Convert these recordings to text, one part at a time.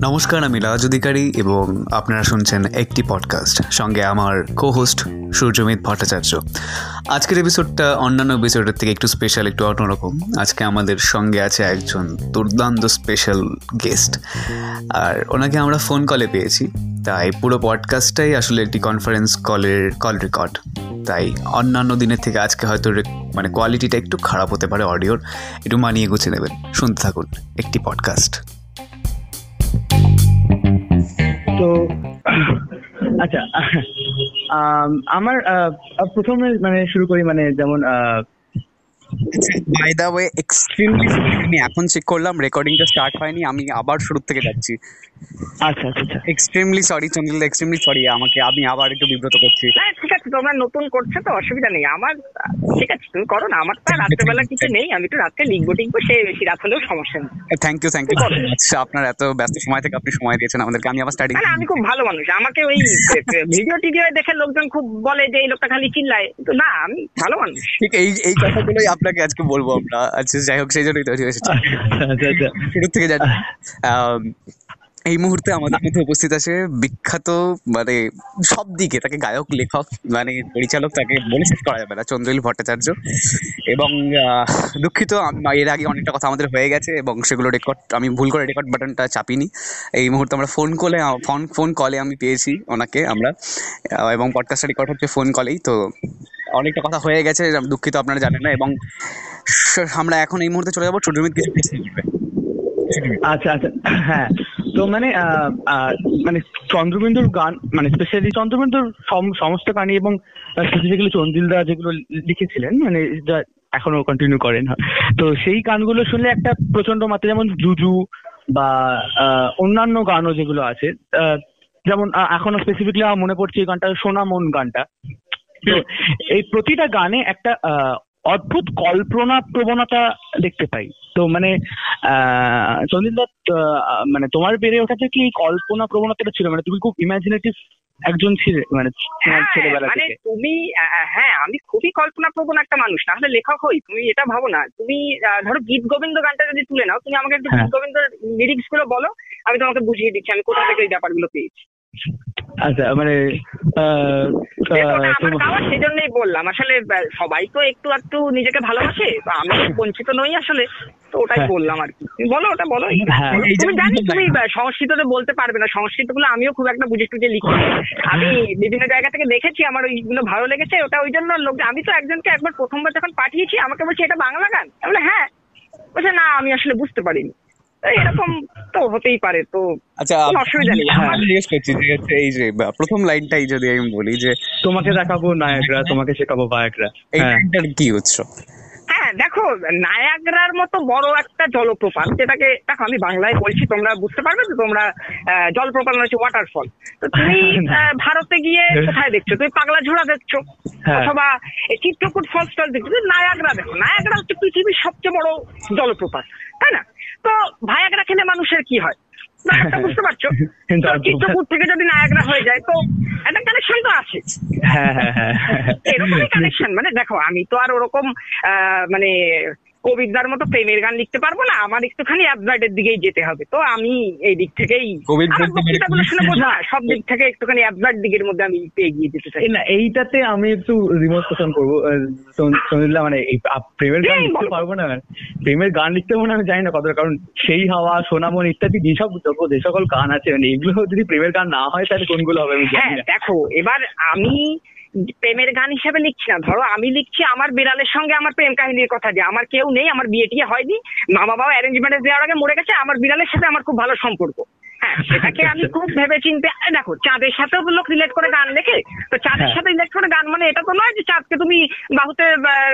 নমস্কার, আমি রাজ অধিকারী এবং আপনারা শুনছেন একটি পডকাস্ট সঙ্গে আমার কো হোস্ট সূর্যমিত ভট্টাচার্য। আজকের এপিসোডটা অন্যান্য এপিসোডের থেকে একটু স্পেশাল একটু অন্যরকম। আজকে আমাদের সঙ্গে আছে একজন দুর্দান্ত স্পেশাল গেস্ট আর ওনাকে আমরা ফোন কলে পেয়েছি, তাই পুরো পডকাস্টটাই আসলে একটি কনফারেন্স কলের কল রেকর্ড তাই অন্যান্য দিনের থেকে আজকে হয়তো মানে কোয়ালিটিটা একটু খারাপ হতে পারে অডিওর একটু মানিয়ে গুছিয়ে নেবেন। শুনতে থাকুন একটি পডকাস্ট তো আচ্ছা আমার প্রথমে মানে শুরু করি মানে যেমন বাই দা ওয়ে এক্সট্রিমলি আমি এখন চেক করলাম রেকর্ডিংটা স্টার্ট হয়নি আমি আবার শুরু থেকে যাচ্ছি। আচ্ছা আচ্ছা আচ্ছা। Extremely sorry Chandril extremely sorry আমাকে আমি আবার একটু বিব্রত করছি। না ঠিক আছে তোমরা নতুন করছ তো অসুবিধা নেই। আমার ঠিক আছে তুমি করো না আমার তো রাত্রেবেলা কিছু নেই আমি তো রাত্রে লিখব টিখবো সে বেশি রাত হলেও সমস্যা নেই। থ্যাংক ইউ থ্যাংক ইউ আচ্ছা আপনার এত ব্যস্ত সময় থেকে আপনি সময় দিয়েছেন আমাদেরকে আমি আবার স্টার্টিং না আমি খুব ভালো মানুষ আমাকে ওই ভিডিও টিডিও দেখে লোকজন খুব বলে যে এই লোকটা খালি চিল্লায়। তো না আমি ভালো মানুষ। ঠিক এই এই কথাগুলোই আপনাকে আজকে বলব আমরা আচ্ছা যাই হোক সেই জন্যই তৈরি হয়েছে। আচ্ছা আচ্ছা শুরু থেকে যাচ্ছি। এই মুহূর্তে আমাদের মধ্যে উপস্থিত আছে বিখ্যাত মানে সব দিকে তাকে গায়ক, লেখক মানে পরিচালক তাকে বলে শেষ করা যাবে না, চন্দ্রলীল ভট্টাচার্য। এবং দুঃখিত এর আগে অনেকটা কথা আমাদের হয়ে গেছে এবং সেগুলো রেকর্ড আমি ভুল করে রেকর্ড বাটনটা চাপিনি। এই মুহূর্তে আমরা ফোন কলে ফোন ফোন কলে আমি পেয়েছি ওনাকে, আমরা। এবং পডকাস্টটা রেকর্ড হচ্ছে ফোন কলেই তো অনেকটা কথা হয়ে গেছে, দুঃখিত আপনারা জানেন না। এবং আমরা এখন এই মুহূর্তে চলে যাব সূর্যমিত কিছু আচ্ছা আচ্ছা হ্যাঁ। তো মানে মানে চন্দ্রবিন্দুর গান মানে স্পেশালি চন্দ্রবিন্দুর সমস্ত গানই এবং স্পেসিফিক্যালি চন্দ্রিলদা যেগুলো লিখেছিলেন মানে যা এখনও কন্টিনিউ করেন। তো সেই গানগুলো শুনলে একটা প্রচণ্ড মাত্রা যেমন জুজু বা অন্যান্য গানও যেগুলো আছে যেমন এখনও স্পেসিফিকলি আমার মনে পড়ছে এই গানটা, সোনামন গানটা। তো এই প্রতিটা গানে একটা অদ্ভুত কল্পনা প্রবণতা দেখতে পাই। তো মানে চন্দিন মানে তোমার বেড়ে ওঠাতে কি কল্পনা প্রবণতাটা ছিল মানে তুমি খুব ইমাজিনেটিভ একজন ছিলে মানে হ্যাঁ, ছেলেবেলা মানে তুমি হ্যাঁ আমি খুবই কল্পনা প্রবণ একটা মানুষ না হলে লেখক হই তুমি এটা ভাবো না। তুমি ধরো গীত গোবিন্দ গানটা যদি তুলে নাও তুমি আমাকে একটু গীত হ্যাঁ। গোবিন্দ লিরিক্সগুলো বলো আমি তোমাকে বুঝিয়ে দিচ্ছি আমি কোথা থেকে এই ব্যাপারগুলো পেয়েছি। আচ্ছা মানে সেই জন্যই বললাম। আসলে সবাই তো একটু একটু নিজেকে ভালোবাসে আমি বঞ্চিত নই আসলে তো ওটাই হ্যাঁ। বললাম আর কি। বলো ওটা বলো। হ্যাঁ, তুমি জানি তুমি সংস্কৃততে বলতে পারবে না। সংস্কৃতগুলো আমিও খুব একটা বুঝে টুঝে লিখি আমি বিভিন্ন জায়গা থেকে দেখেছি আমার ওইগুলো ভালো লেগেছে ওটা ওই জন্য লোক আমি তো একজনকে একবার প্রথমবার যখন পাঠিয়েছি আমাকে বলছি এটা বাংলা গান? বলে হ্যাঁ। বলছে না আমি আসলে বুঝতে পারিনি। এরকম তো হতেই পারে তো আচ্ছা অসুবিধা নেই। আমি জিজ্ঞেস করছি যে এই যে প্রথম লাইনটাই যদি আমি বলি যে তোমাকে দেখাবো নায়করা তোমাকে শেখাবো বায়করা এই লাইনটার হ্যাঁ। কি উৎস? হ্যাঁ দেখো নায়াগ্রার মতো বড় একটা জলপ্রপাত যেটাকে দেখো আমি বাংলায় বলছি তোমরা বুঝতে পারবে তো তোমরা জলপ্রপাত মানে হচ্ছে ওয়াটারফল তো তুমি ভারতে গিয়ে কোথায় দেখছ? তুমি পাগলা ঝোড়া দেখছ? হ্যাঁ। অথবা চিত্রকূট ফলস দেখছ? নায়াগ্রা দেখো। নায়াগ্রা হচ্ছে পৃথিবীর সবচেয়ে বড় জলপ্রপাত তাই না? তো ভায়াগ্রা খেলে মানুষের কি হয়? বুঝতে পারছ? চিত্রকূট থেকে যদি নায়াগ্রা হয়ে যায় তো একটা কানেকশন তো আছে। হ্যাঁ হ্যাঁ হ্যাঁ। এরকমই কানেকশন মানে দেখো আমি তো আর ওরকম মানে কবিতার মতো প্রেমের গান লিখতে পারব না আমার একটুখানি অ্যাবসার্ডের দিকেই যেতে হবে। তো আমি এই দিক থেকেই বক্তৃতাগুলো শুনে বোঝা সব দিক থেকে একটুখানি অ্যাবসার্ড দিকের মধ্যে আমি এগিয়ে যেতে চাই। না এইটাতে আমি একটু রিমোট কোশ্চেন করব। সনিল্লা মানে প্রেমের গান লিখতে পারব না? প্রেমের গান লিখতে পারব না আমি জানি না কতটা কারণ সেই হাওয়া সোনামন ইত্যাদি যেসব যে সকল গান আছে মানে এগুলো যদি প্রেমের গান না হয় তাহলে কোনগুলো হবে আমি জানি হ্যাঁ, দেখো এবার আমি প্রেমের গান হিসেবে লিখছি না। ধরো আমি লিখছি আমার বিড়ালের সঙ্গে আমার প্রেম কাহিনীর কথা যে আমার কেউ নেই আমার বিয়ে টিয়ে হয়নি মা বাবা অ্যারেঞ্জ ম্যারেজ দেওয়ার আগে মরে গেছে আমার বিড়ালের সাথে আমার খুব ভালো সম্পর্ক। হ্যাঁ সেটাকে আমি খুব ভেবে চিনতে দেখো চাঁদের সাথেও লোক রিলেট করে গান লেখে তো চাঁদের হ্যাঁ। সাথে রিলেট করে গান মানে এটা তো নয় যে চাঁদকে তুমি বাহুতে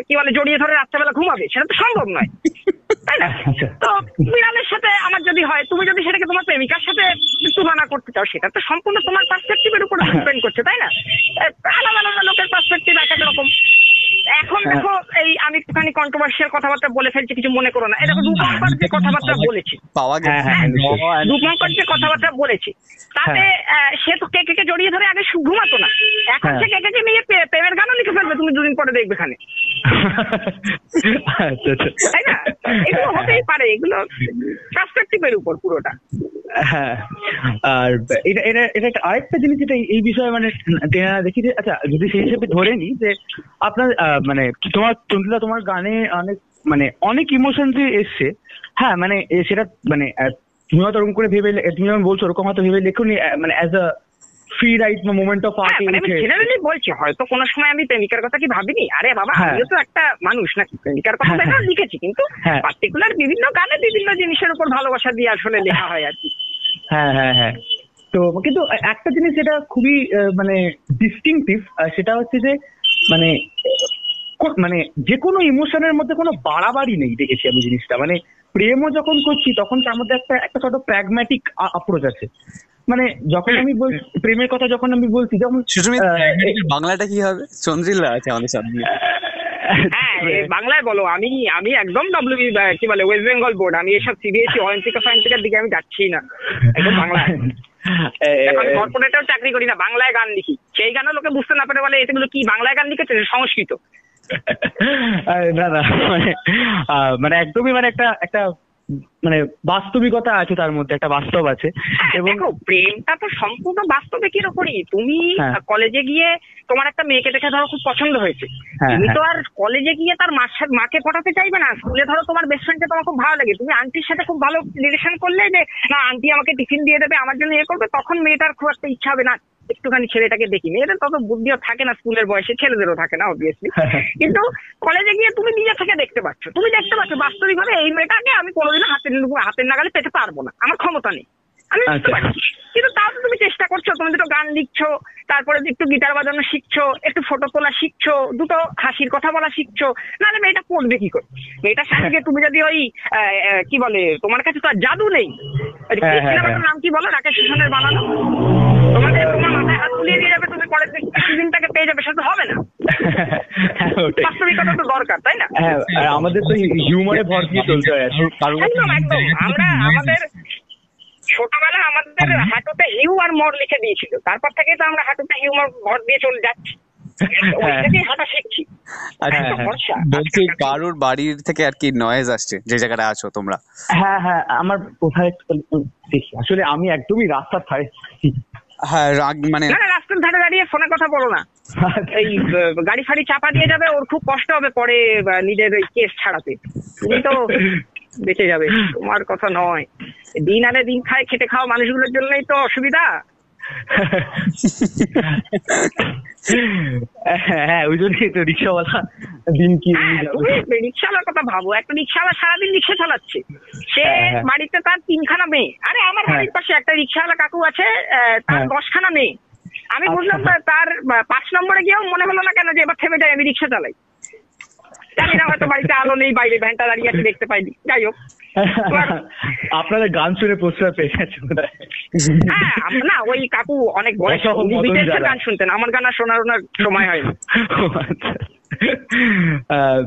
কি বলে জড়িয়ে ধরে রাত্রেবেলা ঘুমাবে সেটা তো সম্ভব নয়। তাই না? আচ্ছা। তো বিড়ালের সাথে আমার যদি হয় তুমি যদি সেটাকে তোমার প্রেমিকার সাথে তুলনা করতে চাও সেটা তো সম্পূর্ণ তোমার পার্সপেক্টিভের উপর ডিপেন্ড করছে তাই না? আলাদা আলাদা লোকের পার্সপেক্টিভ এক এক রকম। এখন হ্যাঁ। দেখো এই আমি একটুখানি কন্ট্রোভার্সিয়াল কথাবার্তা বলে ফেলছি কিছু মনে করো না। এটা রূপঙ্কর যে কথাবার্তা বলেছে। হ্যাঁ, হ্যাঁ, হ্যাঁ। রূপঙ্কর যে কথাবার্তা বলেছে তাতে সে তো কে কে জড়িয়ে ধরে আগে ঘুমাতো না। এখন হ্যাঁ। সে কে কে নিয়ে প্রেমের গানও লিখে ফেলবে তুমি দুদিন পরে দেখবে এখানে আচ্ছা আচ্ছা। তাই না? এগুলো হতেই পারে এগুলো পার্সপেক্টিভের উপর পুরোটা। হ্যাঁ আর এটা এটা এটা একটা আরেকটা জিনিস যেটা এই- বিষয়ে মানে দেখি যে আচ্ছা যদি সেই হিসেবে ধরে নিই যে আপনার মানে তোমার চন্দ্রিলা তোমার গানে অনেক মানে অনেক ইমোশন যে এসছে। হ্যাঁ মানে সেটা মানে তুমি হয়তো ওরকম করে ভেবে তুমি যেমন বলছো ওরকম হয়তো ভেবে লেখুনি মানে অ্যাজ আ ফ্রি রাইট বা মোমেন্ট অফ হ্যাঁ আর্ট মানে আমি জেনারেলি বলছি হয়তো কোনো সময় আমি প্রেমিকার কথা কি ভাবিনি আরে বাবা হ্যাঁ। আমিও তো একটা মানুষ না প্রেমিকার কথা হ্যাঁ, দেখা হ্যাঁ। লিখেছি কিন্তু হ্যাঁ। পার্টিকুলার বিভিন্ন গানে বিভিন্ন জিনিসের উপর ভালোবাসা দিয়ে আসলে লেখা হয় আর কি হ্যাঁ হ্যাঁ হ্যাঁ তো কিন্তু একটা জিনিস যেটা খুবই মানে ডিস্টিংটিভ সেটা হচ্ছে যে মানে মানে যে কোনো ইমোশনের মধ্যে কোনো বাড়াবাড়ি নেই দেখেছি আমি জিনিসটা মানে প্রেমও যখন করছি তখন তার মধ্যে একটা একটা ছোট প্র্যাগম্যাটিক অ্যাপ্রোচ আছে মানে যখন আমি বলছি প্রেমের কথা যখন আমি বলছি যেমন বাংলাটা কি হবে? চন্দ্রিল্লা আছে আমাদের সামনে হ্যাঁ বাংলায় বলো আমি আমি একদম ডব্লিউ কি বলে ওয়েস্ট বেঙ্গল বোর্ড আমি এসব সিবিএসসি অলিম্পিকা ফাইন্টিকার দিকে আমি যাচ্ছি না। একদম বাংলায়। কর্পোরেটেও চাকরি করি না বাংলায় গান লিখি। সেই গানও লোকে বুঝতে না পারে বলে এগুলো কি বাংলায় গান লিখেছে? সংস্কৃত। না না মানে আহ, মানে একদমই মানে একটা একটা মানে বাস্তবিকতা আছে তার মধ্যে একটা বাস্তব আছে। হ্যাঁ, এবং প্রেমটা তো সম্পূর্ণ বাস্তবে কিরকমই তুমি হ্যাঁ। কলেজে গিয়ে তোমার একটা মেয়েকে দেখে ধরো খুব পছন্দ হয়েছে। হ্যাঁ, তুমি হ্যাঁ। তো আর কলেজে গিয়ে তার মার সাথে মাকে পটাতে চাইবে না। স্কুলে ধরো তোমার বেস্ট ফ্রেন্ডকে তোমার খুব ভালো লাগে। তুমি আন্টির সাথে খুব ভালো রিলেশন করলে যে না আন্টি আমাকে টিফিন দিয়ে দেবে আমার জন্য ইয়ে করবে তখন মেয়েটার খুব একটা ইচ্ছা হবে না। একটুখানি ছেলেটাকে দেখি মেয়েদের তত বুদ্ধিও থাকে না স্কুলের বয়সে ছেলেদেরও থাকে না অবভিয়াসলি কিন্তু কলেজে গিয়ে তুমি নিজে থেকে দেখতে পাচ্ছ। তুমি দেখতে পাচ্ছ বাস্তবিক ভাবে এই মেয়েটাকে আমি কোনোদিনও হাতের হাতের নাগালে পেতে পারব না। আমার ক্ষমতা নেই। আমি বুঝতে আচ্ছা। পারছি। কিন্তু তাও তো তুমি চেষ্টা করছ তুমি দুটো গান লিখছো তারপরে একটু গিটার বাজানো শিখছো একটু ফটো তোলা শিখছো দুটো হাসির কথা বলা শিখছো নাহলে মেয়েটা পড়বে কি করে? মেয়েটার সাথে গিয়ে তুমি যদি ওই আহ, আহ, কি বলে তোমার কাছে তো আর জাদু নেই। হ্যাঁ, হ্যাঁ, হ্যাঁ। নাম কি বলো? রাকেশ রোশনের বানানো। তোমাকে তোমার মাথায় হাত তুলিয়ে দিয়ে যাবে তুমি পরের সিজনটাকে পেয়ে যাবে সেটা তো হবে না। বাস্তবিকতা তো দরকার তাই না? হ্যাঁ আমাদের তো হিউমারে ভর দিয়ে চলতে হয়। আমরা আমাদের ছোটবেলা আমাদের হাঁটুতে হিউ আর মর লিখে দিয়েছিল। তারপর থেকে তো আমরা হাঁটুতে হিউমার ভর দিয়ে চলে যাচ্ছি। হ্যাঁ। থেকেই হাঁটা শিখছি। আচ্ছা হ্যাঁ, হ্যাঁ। বলছি কারোর বাড়ির থেকে আর কি নয়েজ আসছে? যে জায়গাটা আছো তোমরা? হ্যাঁ হ্যাঁ আমার কোথায় আসলে আমি একদমই রাস্তার ধারে হ্যাঁ রাগ মানে না না রাস্তার ধারে দাঁড়িয়ে ফোনে কথা বলো না। এই গাড়ি ফাড়ি চাপা দিয়ে যাবে ওর খুব কষ্ট হবে পরে নিজের ওই কেস ছাড়াতে। তুমি তো বেঁচে যাবে। তোমার কথা নয়। দিন আনে দিন খায় খেটে খাওয়া মানুষগুলোর জন্যই তো অসুবিধা। হ্যাঁ ওই জন্যই তো রিক্সাওয়ালা দিন কি হ্যাঁ, রিক্সাওয়ালার কথা ভাবো। একটা রিক্সাওয়ালা সারাদিন রিক্সা চালাচ্ছে। সে হ্যাঁ, হ্যাঁ। বাড়িতে তার তিনখানা মেয়ে। আরে আমার হ্যাঁ। বাড়ির পাশে একটা রিক্সাওয়ালা কাকু আছে তার হ্যাঁ। দশখানা মেয়ে। আমি আচ্ছা। বুঝলাম তার পাঁচ নম্বরে গিয়েও মনে হলো না কেন যে এবার থেমে যাই আমি রিক্সা চালাই। জানি না হয়তো বাড়িতে আলো নেই বাইরে ভ্যানটা দাঁড়িয়ে আছে দেখতে পাইনি। যাই হোক। আপনাদের গান শুনে প্রশ্রয় পেয়ে গেছে হ্যাঁ। না ওই কাকু অনেক বয়স বিদেশের গান শুনতেন। আমার গান আর শোনার ওনার সময় হয়নি। ও আচ্ছা। আহ,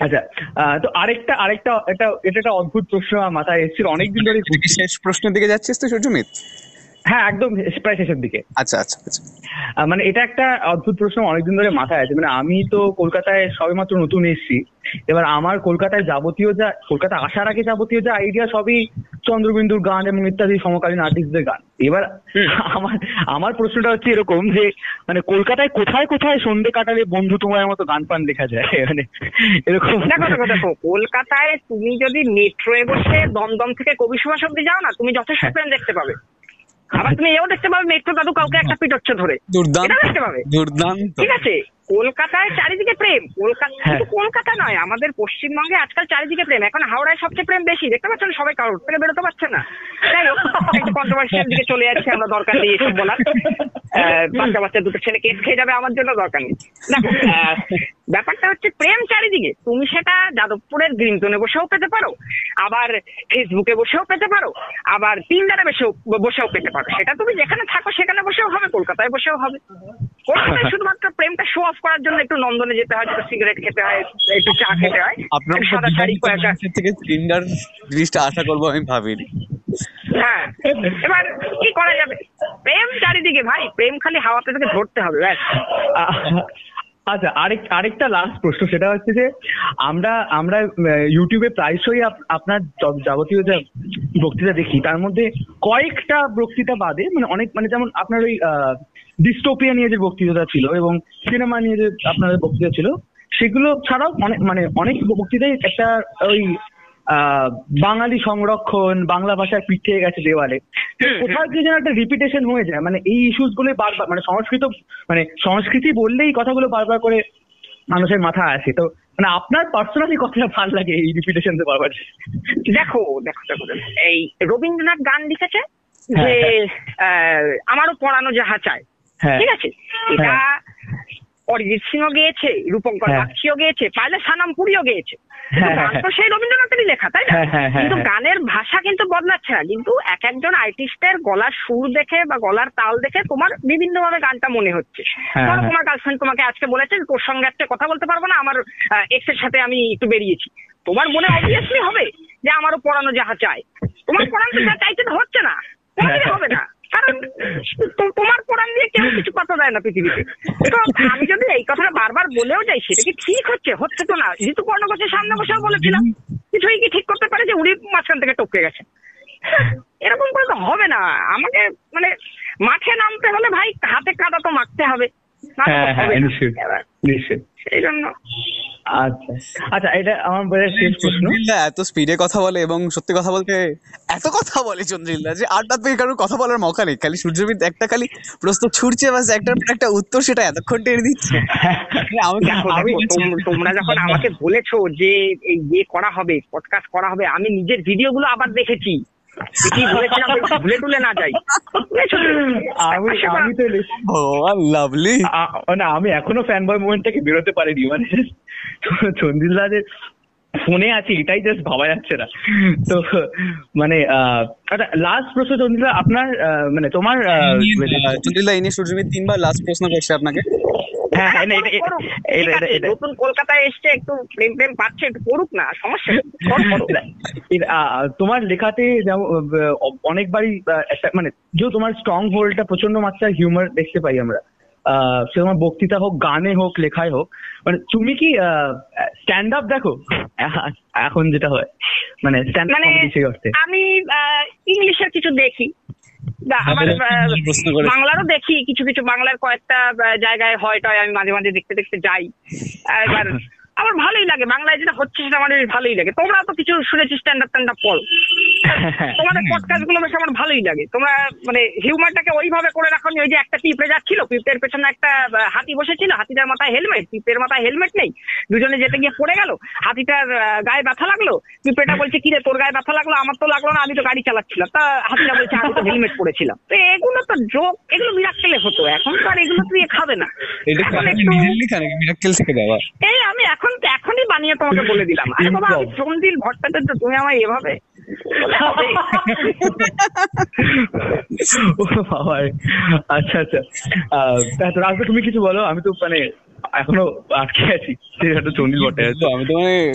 আচ্ছা আহ, তো আরেকটা আরেকটা এটা এটা একটা অদ্ভুত প্রশ্ন আমার মাথায় এসেছিল। অনেকদিন ধরে শেষ প্রশ্নের দিকে যাচ্ছিস তো সূর্যমিত? হ্যাঁ একদম প্রায় শেষের দিকে। আচ্ছা আচ্ছা আচ্ছা। মানে এটা একটা অদ্ভুত প্রশ্ন অনেকদিন ধরে মাথায় আছে। মানে আমি তো কলকাতায় সবেমাত্র নতুন এসেছি। এবার আমার কলকাতায় যাবতীয় যা কলকাতা আসার আগে যাবতীয় যা আইডিয়া সবই চন্দ্রবিন্দুর গান এবং ইত্যাদি সমকালীন আর্টিস্টদের গান। এবার আমার আমার প্রশ্নটা হচ্ছে এরকম যে মানে কলকাতায় কোথায় কোথায় সন্ধে কাটালে বন্ধু তোমার মতো গান পান দেখা যায়? মানে এরকম। দেখো কলকাতায় তুমি যদি মেট্রোয়ে বসে দমদম থেকে কবি সুভাষ অব্দি যাও না তুমি যথেষ্ট হ্যাঁ। দেখতে পাবে। আবার তুমি এও দেখতে পাবে মেট্রো দাদু কাউকে একটা পিটোচ্ছে ধরে। দুর্দান্ত দেখতে পাবে। দুর্দান্ত। ঠিক আছে? কলকাতায় চারিদিকে প্রেম। কলকাতা হ্যাঁ। শুধু কলকাতা নয় আমাদের পশ্চিমবঙ্গে আজকাল চারিদিকে প্রেম। এখন হাওড়ায় সবচেয়ে প্রেম বেশি। দেখতে পাচ্ছেন সবাই কারোর থেকে বেরোতে পারছে না। যাই হোক একটু কন্ট্রোভার্সিয়াল দিকে চলে যাচ্ছে আমরা দরকার নেই এসব বলার। বাচ্চা বাচ্চা দুটো ছেলে কেস খেয়ে যাবে আমার জন্য দরকার নেই। দেখো ব্যাপারটা হচ্ছে প্রেম চারিদিকে। তুমি সেটা যাদবপুরের গ্রিন জোনে বসেও পেতে পারো আবার ফেসবুকে বসেও পেতে পারো আবার তিনদারে বসেও বসেও পেতে পারো। সেটা তুমি যেখানে থাকো সেখানে বসেও হবে কলকাতায় বসেও হবে। কলকাতায় শুধুমাত্র প্রেমটা শো অফ করার জন্য একটু নন্দনে যেতে হয় একটু সিগারেট খেতে হয় একটু চা খেতে হয় আপনার সাদা শাড়ি কয়েকটা থেকে স্ক্রিনটার জিনিসটা আশা করব আমি ভাবিনি। হ্যাঁ এবার কি করা যাবে? প্রেম চারিদিকে ভাই প্রেম খালি হাওয়াতে থেকে ধরতে হবে ব্যাস। আচ্ছা আরেক আরেকটা লাস্ট প্রশ্ন সেটা হচ্ছে যে আমরা আমরা ইউটিউবে প্রায়শই আপনার যাবতীয় যা বক্তৃতা দেখি তার মধ্যে কয়েকটা বক্তৃতা বাদে মানে অনেক মানে যেমন আপনার ওই ডিস্টোপিয়া নিয়ে যে বক্তৃতাটা ছিল এবং সিনেমা নিয়ে যে আপনাদের বক্তৃতা ছিল সেগুলো ছাড়াও অনেক মানে অনেক বক্তৃতায় একটা ওই বাঙালি সংরক্ষণ বাংলা ভাষার পিঠে গেছে দেওয়ালে। কোথাও গিয়ে যেন একটা রিপিটেশন হয়ে যায়। মানে এই ইস্যুসগুলো বারবার মানে সংস্কৃত মানে সংস্কৃতি বললেই কথাগুলো বারবার করে মানুষের মাথায় আসে। তো মানে আপনার পার্সোনালি কতটা ভালো লাগে এই রিপিটেশন বারবার? দেখো দেখো দেখো। এই রবীন্দ্রনাথ গান লিখেছে যে হ্যাঁ, আহ, আমারও পড়ানো যাহা চায় হ্যাঁ ঠিক আছে? এটা অরিজিৎ সিংও গেয়েছে রূপঙ্কর হ্যাঁ। বাগচিও গেয়েছে পাইলে সানামপুরিও গেয়েছে। কিন্তু হ্যাঁ, গান হ্যাঁ, তো সেই রবীন্দ্রনাথেরই লেখা তাই না? হ্যাঁ, হ্যাঁ, হ্যাঁ, কিন্তু হ্যাঁ। গানের ভাষা কিন্তু বদলাচ্ছে না। কিন্তু এক একজন আর্টিস্টের গলার সুর দেখে বা গলার তাল দেখে তোমার বিভিন্ন ভাবে গানটা মনে হচ্ছে। হ্যাঁ, ধরো হ্যাঁ। তোমার গার্লফ্রেন্ড তোমাকে আজকে বলেছে তোর সঙ্গে আজকে কথা বলতে পারব না আমার এক্সের সাথে আমি একটু বেরিয়েছি। তোমার মনে অবভিয়াসলি হবে যে আমারও পড়ানো যাহা চাই তোমার পড়ানো যা চাইতে তো হচ্ছে না। হবে না। কারণ তোমার কোরআন দিয়ে কেউ কিছু কথা দেয় না পৃথিবীতে। তো আমি যদি এই কথাটা বারবার বলেও যাই, সেটা কি ঠিক হচ্ছে? হচ্ছে তো না। ঋতুপর্ণ ঘোষের সামনে বসেও বলেছিলাম, কিছুই কি ঠিক করতে পারে যে উনি মাঝখান থেকে টপকে গেছে? এরকম করে তো হবে না। আমাকে মানে মাঠে নামতে হলে ভাই, হাতে কাদা তো মাখতে হবে। হ্যাঁ, হ্যাঁ, নিশ্চয়ই। নিশ্চয়ই। সেই জন্য আচ্ছা। আচ্ছা এটা আমার বোধহয় শেষ প্রশ্ন। এত স্পিডে কথা বলে এবং সত্যি কথা বলতে এত কথা বলে চন্দ্রিল্লা যে কারোর কথা বলার মৌকা নেই। খালি সূর্যবিদ একটা খালি প্রশ্ন ছুটছে বাস একটার পর একটা উত্তর সেটা এতক্ষণ টেনে দিচ্ছে। দেখো তোমরা যখন আমাকে বলেছ যে এই ইয়ে করা হবে পডকাস্ট করা হবে আমি নিজের ভিডিওগুলো আবার দেখেছি। কি বলেছিলাম ভুলে টুলে না যাই। আমি আচ্ছা, আমি তো ও লাভলি আ- মানে আমি এখনও ফ্যান বয় মুভমেন্ট থেকে বেরোতে পারিনি মানে চন্দিলদাদের ফোনে আছি এটাই জাস্ট ভাবা যাচ্ছে না। তো মানে আহ, আচ্ছা লাস্ট প্রশ্ন চন্দিলা আপনার আহ, মানে তোমার আহ, চন্দ্রিল্লা ইনি সূর্যবিদ তিনবার লাস্ট প্রশ্ন করছে আপনাকে। হ্যাঁ হ্যাঁ নতুন কলকাতায় এসছে একটু প্রেম প্রেম পাচ্ছে একটু করুক না সমস্যা তোমার লেখাতে অনেকবারই একটা মানে যে তোমার স্ট্রং হোল্ডটা প্রচণ্ড মাত্রায় হিউমার দেখতে পাই আমরা। আহ, সে তোমার বক্তৃতা হোক গানে হোক লেখায় হোক মানে তুমি কি স্ট্যান্ড আপ দেখো? এখন যেটা হয় মানে স্ট্যান্ড আপ মানে আমি আহ, ইংলিশের কিছু দেখি। আমার করেছে। বাংলারও দেখি কিছু কিছু বাংলার কয়েকটা জায়গায় হয় টয় আমি মাঝে মাঝে দেখতে দেখতে যাই এবার আমার ভালোই লাগে বাংলায় যেটা হচ্ছে সেটা আমার ভালোই লাগে। তোমরা তো কিছু শুনেছি স্ট্যান্ড আপ স্ট্যান্ড আপ পড়ো তোমাদের পডকাস্টগুলো বেশ আমার ভালোই লাগে। তোমরা মানে হিউমারটাকে ওইভাবে করে রাখো ওই যে একটা পিঁপড়ে যাচ্ছিল পিঁপড়ের পেছনে একটা হাতি বসেছিল হাতিটার মাথায় হেলমেট পিঁপড়ের মাথায় হেলমেট নেই। দুজনে যেতে গিয়ে পড়ে গেল হাতিটার গায়ে ব্যথা লাগল পিঁপড়েটা বলছে কিরে তোর গায়ে ব্যথা লাগল? আমার তো লাগল না আমি তো গাড়ি চালাচ্ছিলাম। তা হাতিটা বলছে আমি তো হেলমেট পরেছিলাম। তো এগুলো তো জোক এগুলো মিরাক্কেলে হতো। এখন তো আর এগুলো তুই খাবে না এই আমি এখন এখনই বানিয়ে তোমাকে বলে দিলাম। আরে বাবা আমি. চন্দিল ভট্টাচার্য তুমি আমায় এভাবে। আচ্ছা আচ্ছা। আহ, তা তো রাজদা তুমি কিছু বলো। আমি তো মানে এখনও আটকে আছি। চন্ডিল বটে তো আমি তো মানে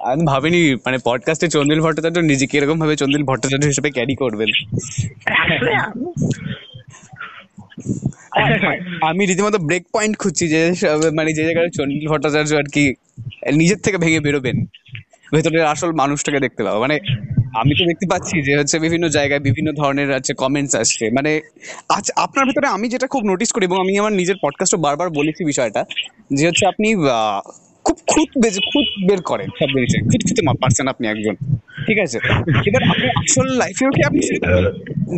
আমি ভাবিনি মানে পডকাস্টে চন্দিল ভট্টাচার্য নিজেকে এরকম ভাবে চন্দিল ভট্টাচার্য হিসেবে ক্যারি করবেন। আমি- রীতিমতো ব্রেক পয়েন্ট খুঁজছি যে মানে যে জায়গায় চন্ডীল ভট্টাচার্য আর কি, নিজের থেকে ভেঙে বেরোবেন। ভেতরের আসল মানুষটাকে দেখতে পাবো। মানে আমি তো দেখতে পাচ্ছি যে হচ্ছে বিভিন্ন জায়গায় বিভিন্ন ধরনের আছে কমেন্টস আসছে। মানে আজ আপনার ভেতরে আমি যেটা খুব নোটিস করি এবং আমি আমার নিজের পডকাস্টও বারবার বলেছি বিষয়টা, যে হচ্ছে আপনি খুব খুঁত বেজে খুঁত বের করেন সব বেরিয়েছে। খুঁতখুঁতে পারছেন আপনি একজন। ঠিক আছে? এবার আপনি আসল লাইফেও কি আপনি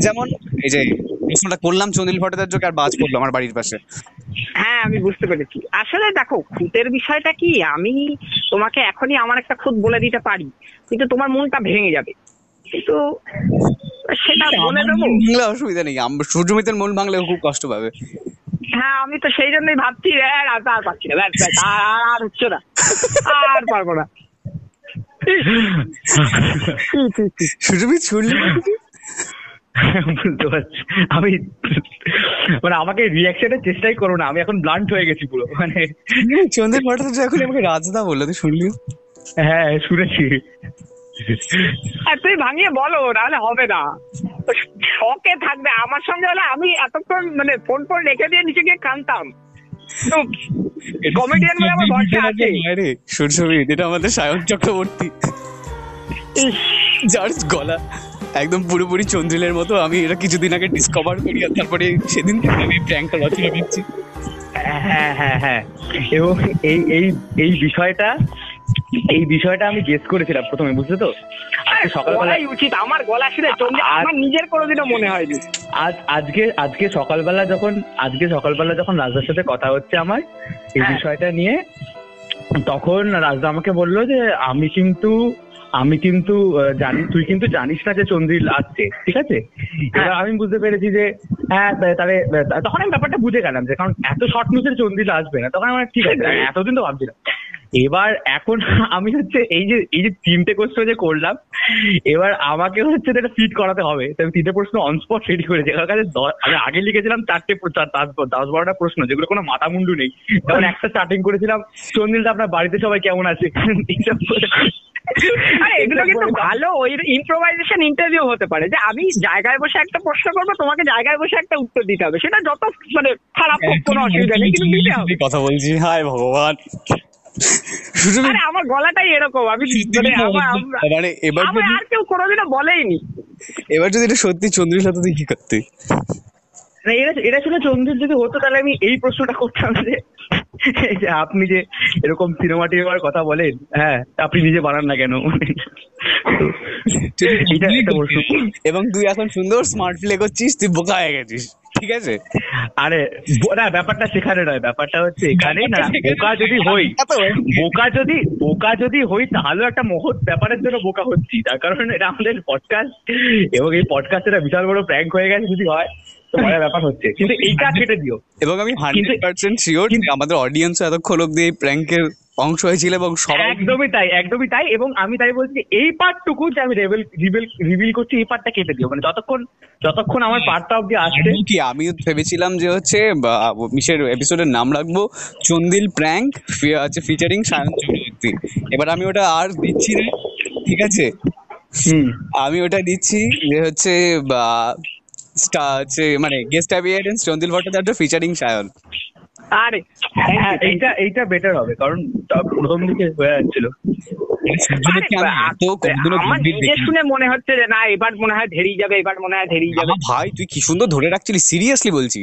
যেমন এই যে প্রশ্নটা করলাম চন্দিল ভট্টাচার্যকে আর বাজ পড়ল আমার বাড়ির পাশে। হ্যাঁ আমি বুঝতে পেরেছি। আসলে দেখো খুঁতের বিষয়টা কি? আমি তোমাকে এখনই আমার একটা খুঁত বলে দিতে পারি কিন্তু তোমার মনটা ভেঙে যাবে। কিন্তু সেটা বলে দেবো। ভাঙলে অসুবিধা নেই সূর্যমিতের মন ভাঙলেও খুব কষ্ট পাবে। হ্যাঁ আমি তো সেই জন্যই ভাবছি আর আর পারছি না আর আর- আর হচ্ছে না। আর পারব না। সূর্যমিত শুনলি বুঝতে পারছি। আমি মানে আমাকে রিয়াকশনের চেষ্টাই করো না আমি এখন ব্লান্ট হয়ে গেছি পুরো মানে চন্দ্রিল ভট্টাচার্য এখন আমাকে রাজদা বলল তুই শুনলি হ্যাঁ শুনেছি। আর তুই ভাঙিয়ে বলো নাহলে হবে না। শখে থাকবে। আমার সঙ্গে হলে আমি এতক্ষণ মানে ফোন ফোন রেখে দিয়ে নিচে গিয়ে কানতাম কমেডিয়ান বলে আমার ভরসা আছে। সূর্যবীর এটা আমাদের সায়ন চক্রবর্তী। যার গলা একদম পুরোপুরি চন্দ্রিলের মতো আমি এটা কিছুদিন আগে ডিসকভার করি আর তারপরে সেদিন থেকে আমি প্র্যাঙ্কটা রচনা করছি হ্যাঁ হ্যাঁ হ্যাঁ। এবং এই এই এই বিষয়টা এই বিষয়টা আমি গেস করেছিলাম প্রথমে বুঝলে তো? আজকে সকালবেলা উচিত আমার গলা শুনে আমার নিজের কোনোদিনও মনে হয়নি। আজ আজকে আজকে সকালবেলা যখন আজকে সকালবেলা যখন রাজদার সাথে কথা হচ্ছে আমার এই হ্যাঁ। বিষয়টা নিয়ে তখন রাজদা আমাকে বলল যে আমি কিন্তু আমি কিন্তু জানি তুই কিন্তু জানিস না যে চন্দ্রিল আসছে ঠিক আছে? এবার আমি বুঝতে পেরেছি যে হ্যাঁ তাহলে তখন আমি ব্যাপারটা বুঝে গেলাম যে কারণ এত শর্ট নিউজের চন্দ্রিল আসবে না। তখন আমার ঠিক আছে এতদিন তো ভাবছিলাম। এবার এখন আমি হচ্ছে এই যে এই যে তিনটে কোশ্চেন যে করলাম এবার আমাকে হচ্ছে এটা ফিট করাতে হবে। আমি তিনটে প্রশ্ন অন স্পট রেডি করেছি। আমার কাছে আমি আগে লিখেছিলাম চারটে দশ দশ বারোটা প্রশ্ন যেগুলো কোনো মাথা মুন্ডু নেই। যেমন একটা স্টার্টিং করেছিলাম চন্দিলদা আপনার বাড়িতে সবাই কেমন আছে? এইসব এগুলো কিন্তু ভালো ওই ইম্প্রোভাইজেশন ইন্টারভিউ হতে পারে। যে আমি জায়গায় বসে একটা প্রশ্ন করব তোমাকে জায়গায় বসে একটা উত্তর দিতে হবে। সেটা যত মানে খারাপ হোক কোনো অসুবিধা নেই কিন্তু দিতে হবে। কথা বলছি? হায় ভগবান। আরে আমার গলাটাই এরকম আমি মানে মানে এবার যদি আর কেউ কোনোদিনও বলেইনি। এবার যদি এটা সত্যি চন্দ্রিল সাথে তুই কি করতে? না, এটা এটা শুনে চন্দ্র যদি হতো তাহলে আমি এই প্রশ্নটা করতাম যে যে আপনি যে এরকম সিনেমা টিনেমার কথা বলেন হ্যাঁ আপনি নিজে বানান না কেন? এবং তুই এখন সুন্দর স্মার্ট প্লে করছিস তুই বোকা হয়ে গেছিস। ঠিক আছে? আরে না ব্যাপারটা সেখানে নয়। ব্যাপারটা হচ্ছে এখানে না বোকা যদি হই বোকা যদি বোকা যদি হই তাহলে একটা মহৎ ব্যাপারের জন্য বোকা হচ্ছি তার কারণ এটা আমাদের পডকাস্ট এবং এই পডকাস্ট এটা বিশাল বড় প্র্যাঙ্ক হয়ে গেছে যদি হয়। মজার ব্যাপার হচ্ছে। কিন্তু এইটা কেটে দিও। এবং আমি হান্ড্রেড পার্সেন্ট শিওর আমাদের অডিয়েন্স এতক্ষণ অব্দি এই প্র্যাঙ্কের অংশ হয়েছিল এবং সবাই একদমই তাই একদমই তাই এবং আমি তাই বলছি এই পার্টটুকু যে আমি রিভিল রিভিল করছি এই পার্টটা কেটে দিও। মানে যতক্ষণ যতক্ষণ আমার পার্টটা অব্দি আসছে কি আমি ভেবেছিলাম যে হচ্ছে মিশের এপিসোডের নাম রাখব চন্দিল প্র্যাঙ্ক আছে ফিচারিং সায়ন চক্রবর্তী। এবার আমি ওটা আর দিচ্ছি না ঠিক আছে? হুম। আমি ওটা দিচ্ছি যে হচ্ছে বা স্টার হচ্ছে মানে guest appearance Chandril Bhattacharya featuring Sayan. আরে হ্যাঁ এইটা এইটা বেটার হবে কারণ প্রথম দিকে হয়ে যাচ্ছিল। এত কোনদিনও আমার নিজে শুনে মনে হচ্ছে যে না এবার মনে হয় ধেরিয়ে যাবে এবার মনে হয় ধেরিয়ে যাবে। ভাই তুই কি সুন্দর ধরে রাখছিলি? সিরিয়াসলি বলছি।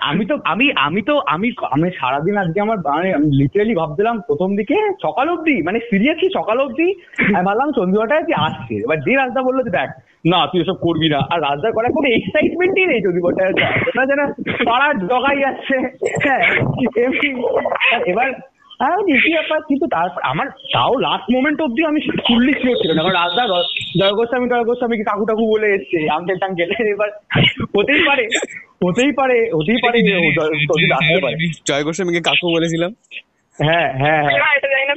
আমি তো, আমি আমি তো, আমি আমি সারাদিন আজকে আমার মানে আমি লিটারালি ভাবছিলাম প্রথম দিকে সকাল অব্দি মানে সিরিয়াসলি সকাল অব্দি আমি ভাবলাম চন্দ্রিমাটায় যে আসছে। এবার যে রাজদা বলল যে দেখ, না, তুই এসব করবি না। আর রাজদা করার কোনো এক্সাইটমেন্টই নেই চন্দ্রিমাটায়। না যেন পাড়ার জগাই যাচ্ছে হ্যাঁ এবার হ্যাঁ দেখি ব্যাপার কিন্তু তারপর আমার তাও লাস্ট মোমেন্ট অব্দি আমি ফুললি শিওর ছিল না কারণ রাজদা জয় গোস্বামী জয় গোস্বামীকে কাকু টাকু বলে এসছে? আঙ্কেল গেলে এবার হতেই পারে হতেই পারে হতেই পারে যে ও জয়- চন্দ্রিমা আসতে পারে। জয় গোস্বামীকে কাকু বলেছিলাম। হ্যাঁ হ্যাঁ হ্যাঁ।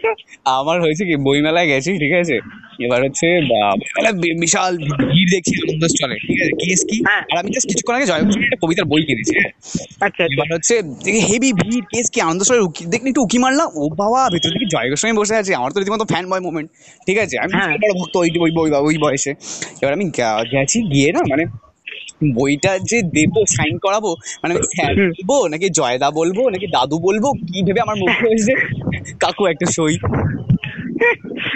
তো। আমার হয়েছে কি বইমেলায় গেছি ঠিক আছে? এবার হচ্ছে বা- বিশাল ভিড় দেখছি আনন্দ চলে ঠিক আছে? কেস কি? হ্যাঁ। আর আমি জাস্ট কিছুক্ষণ আগে জয় একটা কবিতার বই কিনেছি হ্যাঁ। আচ্ছা আচ্ছা। এবার হচ্ছে হেভি ভিড় কেস কি আনন্দ চলে দেখলি একটু উকি মারলাম? ও বাবা ভেতর দিকে জয় গোস্বামী বসে আছে আমার তো রীতিমতো ফ্যান বয় মোমেন্ট ঠিক আছে? আমি হ্যাঁ। বড় ভক্ত ওই ওই ওই ওই বয়সে। এবার আমি গেছি গিয়ে না মানে বইটা যে দেবো সাইন করাবো মানে আমি স্যার বলব নাকি জয়দা বলব নাকি দাদু বলব কি ভেবে আমার মুখে হয়েছে কাকু একটা সই।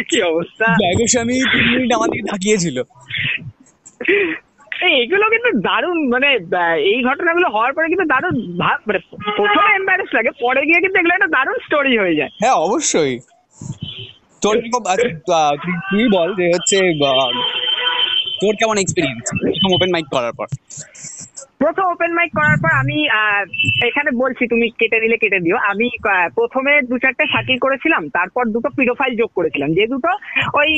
কি অবস্থা? জয় গোস্বামী তিন মিনিট আমার দিকে তাকিয়েছিল। এগুলো কিন্তু দারুণ মানে এই ঘটনাগুলো হওয়ার পরে কিন্তু দারুণ মানে প্রথমে এম্বারেস লাগে পরে গিয়ে কিন্তু এগুলো একটা দারুণ স্টোরি হয়ে যায়। হ্যাঁ অবশ্যই। তোর আচ্ছা, তুই- বল যে হচ্ছে তোর কেমন এক্সপিরিয়েন্স প্রথম ওপেন মাইক করার পর। প্রথম ওপেন মাইক করার পর আমি এখানে বলছি, তুমি কেটে দিলে কেটে দিও। আমি প্রথমে দু চারটে সার্কেল করেছিলাম, তারপর দুটো পিডোফাইল যোগ করেছিলাম। যে দুটো ওই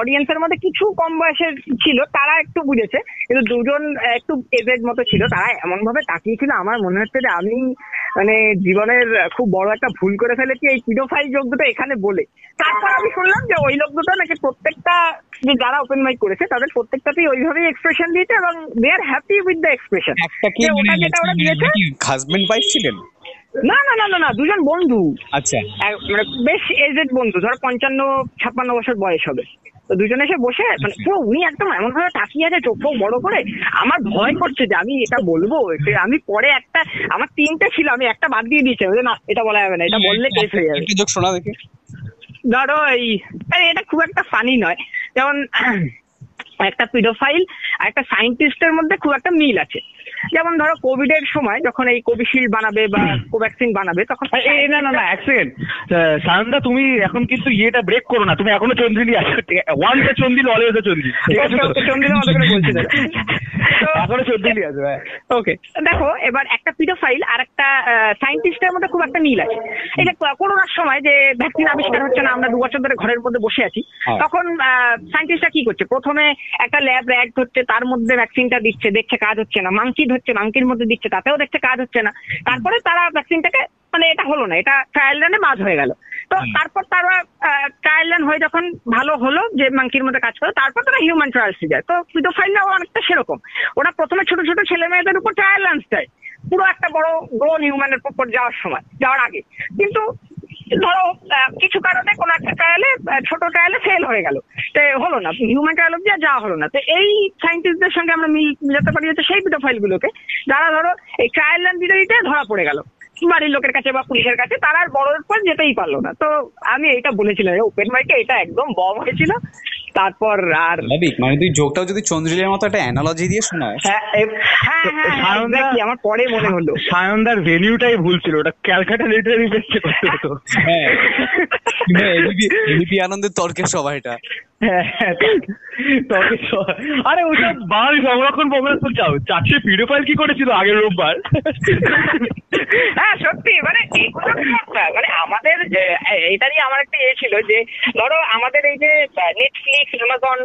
অডিয়েন্সের মধ্যে কিছু কম বয়সের ছিল, তারা একটু বুঝেছে, কিন্তু দুজন একটু এজেড মতো ছিল, তারা এমন ভাবে তাকিয়েছিল। আমার মনে হচ্ছে যে আমি মানে জীবনের খুব বড় একটা ভুল করে ফেলেছি, এই পিডোফাইল যোগ দুটো এখানে বলে। তারপর আমি শুনলাম যে ওই লোক দুটো নাকি প্রত্যেকটা, যে যারা ওপেন মাইক করেছে, তাদের প্রত্যেকটাতেই ওইভাবেই এক্সপ্রেশন দিয়েছে এবং they are happy with the expression একটা কি হাজবেন্ড ওয়াইফ ছিলেন? না না না না না দুজন বন্ধু। আচ্ছা। মানে বেশ এজেড বন্ধু ধরো পঞ্চান্ন ছাপ্পান্ন বছর বয়স হবে। তো দুজনে এসে বসে মানে পুরো উনি একদম এমন ভাবে তাকিয়ে আছে চোখ বড় করে। আমার ভয় করছে যে আমি এটা বলব আমি পরে একটা আমার তিনটে ছিল আমি একটা বাদ দিয়ে দিয়েছি। না এটা বলা যাবে না এটা বললে কেস হয়ে যাবে। শোনা দেখি। ধরো এই আরে এটা খুব একটা ফানি নয়। যেমন একটা পিডোফাইল আর একটা সায়েন্টিস্টের মধ্যে খুব একটা মিল আছে। যেমন ধরো কোভিড এর সময় যখন এই কোভিশিল্ড বানাবে বা কোভ্যাক্সিন বানাবে তখন এই না না না এক সেকেন্ড সায়নদা তুমি এখন কিন্তু ইয়েটা ব্রেক করো না। তুমি এখনও চন্দ্রিলি আছো। One the Chandril always okay, চন্দ্রিলের মতো করে বলছি। এখনও চন্দিলি আছে ওকে দেখো এবার একটা পিডোফাইল আর একটা সায়েন্টিস্টের মধ্যে খুব একটা মিল আছে। এই যে করোনার সময় যে ভ্যাকসিন আবিষ্কার হচ্ছে না আমরা দু বছর ধরে ঘরের মধ্যে বসে আছি হ্যাঁ। তখন সায়েন্টিস্টরা কি করছে? প্রথমে একটা ল্যাব হচ্ছে তার মধ্যে ভ্যাকসিনটা দিচ্ছে দেখছে কাজ হচ্ছে না। মাংকি ধরছে মাংকির মধ্যে দিচ্ছে তাতেও দেখছে কাজ হচ্ছে না। তারপরে তারা ভ্যাকসিনটাকে মানে এটা হলো না এটা ট্রায়াল রানে বাদ হয়ে গেল। তো তারপর তারা ট্রায়াল রান হয়ে যখন ভালো হলো যে মাংকির মধ্যে কাজ করে তারপর তারা হিউম্যান ট্রায়ালসে যায়। তো পিডোফাইলরাও অনেকটা সেরকম। ওরা প্রথমে ছোট ছোট ছেলে মেয়েদের উপর ট্রায়াল রানস দেয়। পুরো একটা বড় গ্রোন হিউম্যানের উপর যাওয়ার সময় যাওয়ার আগে। কিন্তু ধরো কিছু কারণে কোনো একটা ট্রায়ালে ছোট ট্রায়ালে ফেল হয়ে গেল। তো হলো না হিউম্যান ট্রায়াল অব্দি যাওয়া হলো না। তো এই সায়েন্টিস্টদের সঙ্গে আমরা মিল, মিলাতে পারি হচ্ছে সেই পিডোফাইল গুলোকে যারা ধরো, এই ট্রায়াল অ্যান্ড দিতে ধরা পড়ে গেল। বাড়ির লোকের কাছে বা পুলিশের কাছে, তারা আর বড় পর যেতেই পারল না। তো আমি এটা বলেছিলাম ওপেন মাইকে এটা একদম বম হয়েছিল। তারপর আর মানে তুই যোগটাও যদি চন্দ্রিলের মতো একটা অ্যানালজি দিয়ে শোনাস। হ্যাঁ হ্যাঁ হ্যাঁ আমার পরে মনে হলো। সায়নদার ভেনিউটাই ভুল ছিল ওটা ক্যালকাটা লিটারি বেসে করতে হতো হ্যাঁ এবিপি আনন্দের তর্কের সভা এটা। আরে সংরক্ষণ তো কি করেছিল আগের রোববার? হ্যাঁ সত্যি মানে মানে আমাদের এটা নিয়ে আমার একটা ইয়ে ছিল যে, ধরো আমাদের এই যে নেটফ্লিক্স অ্যামাজন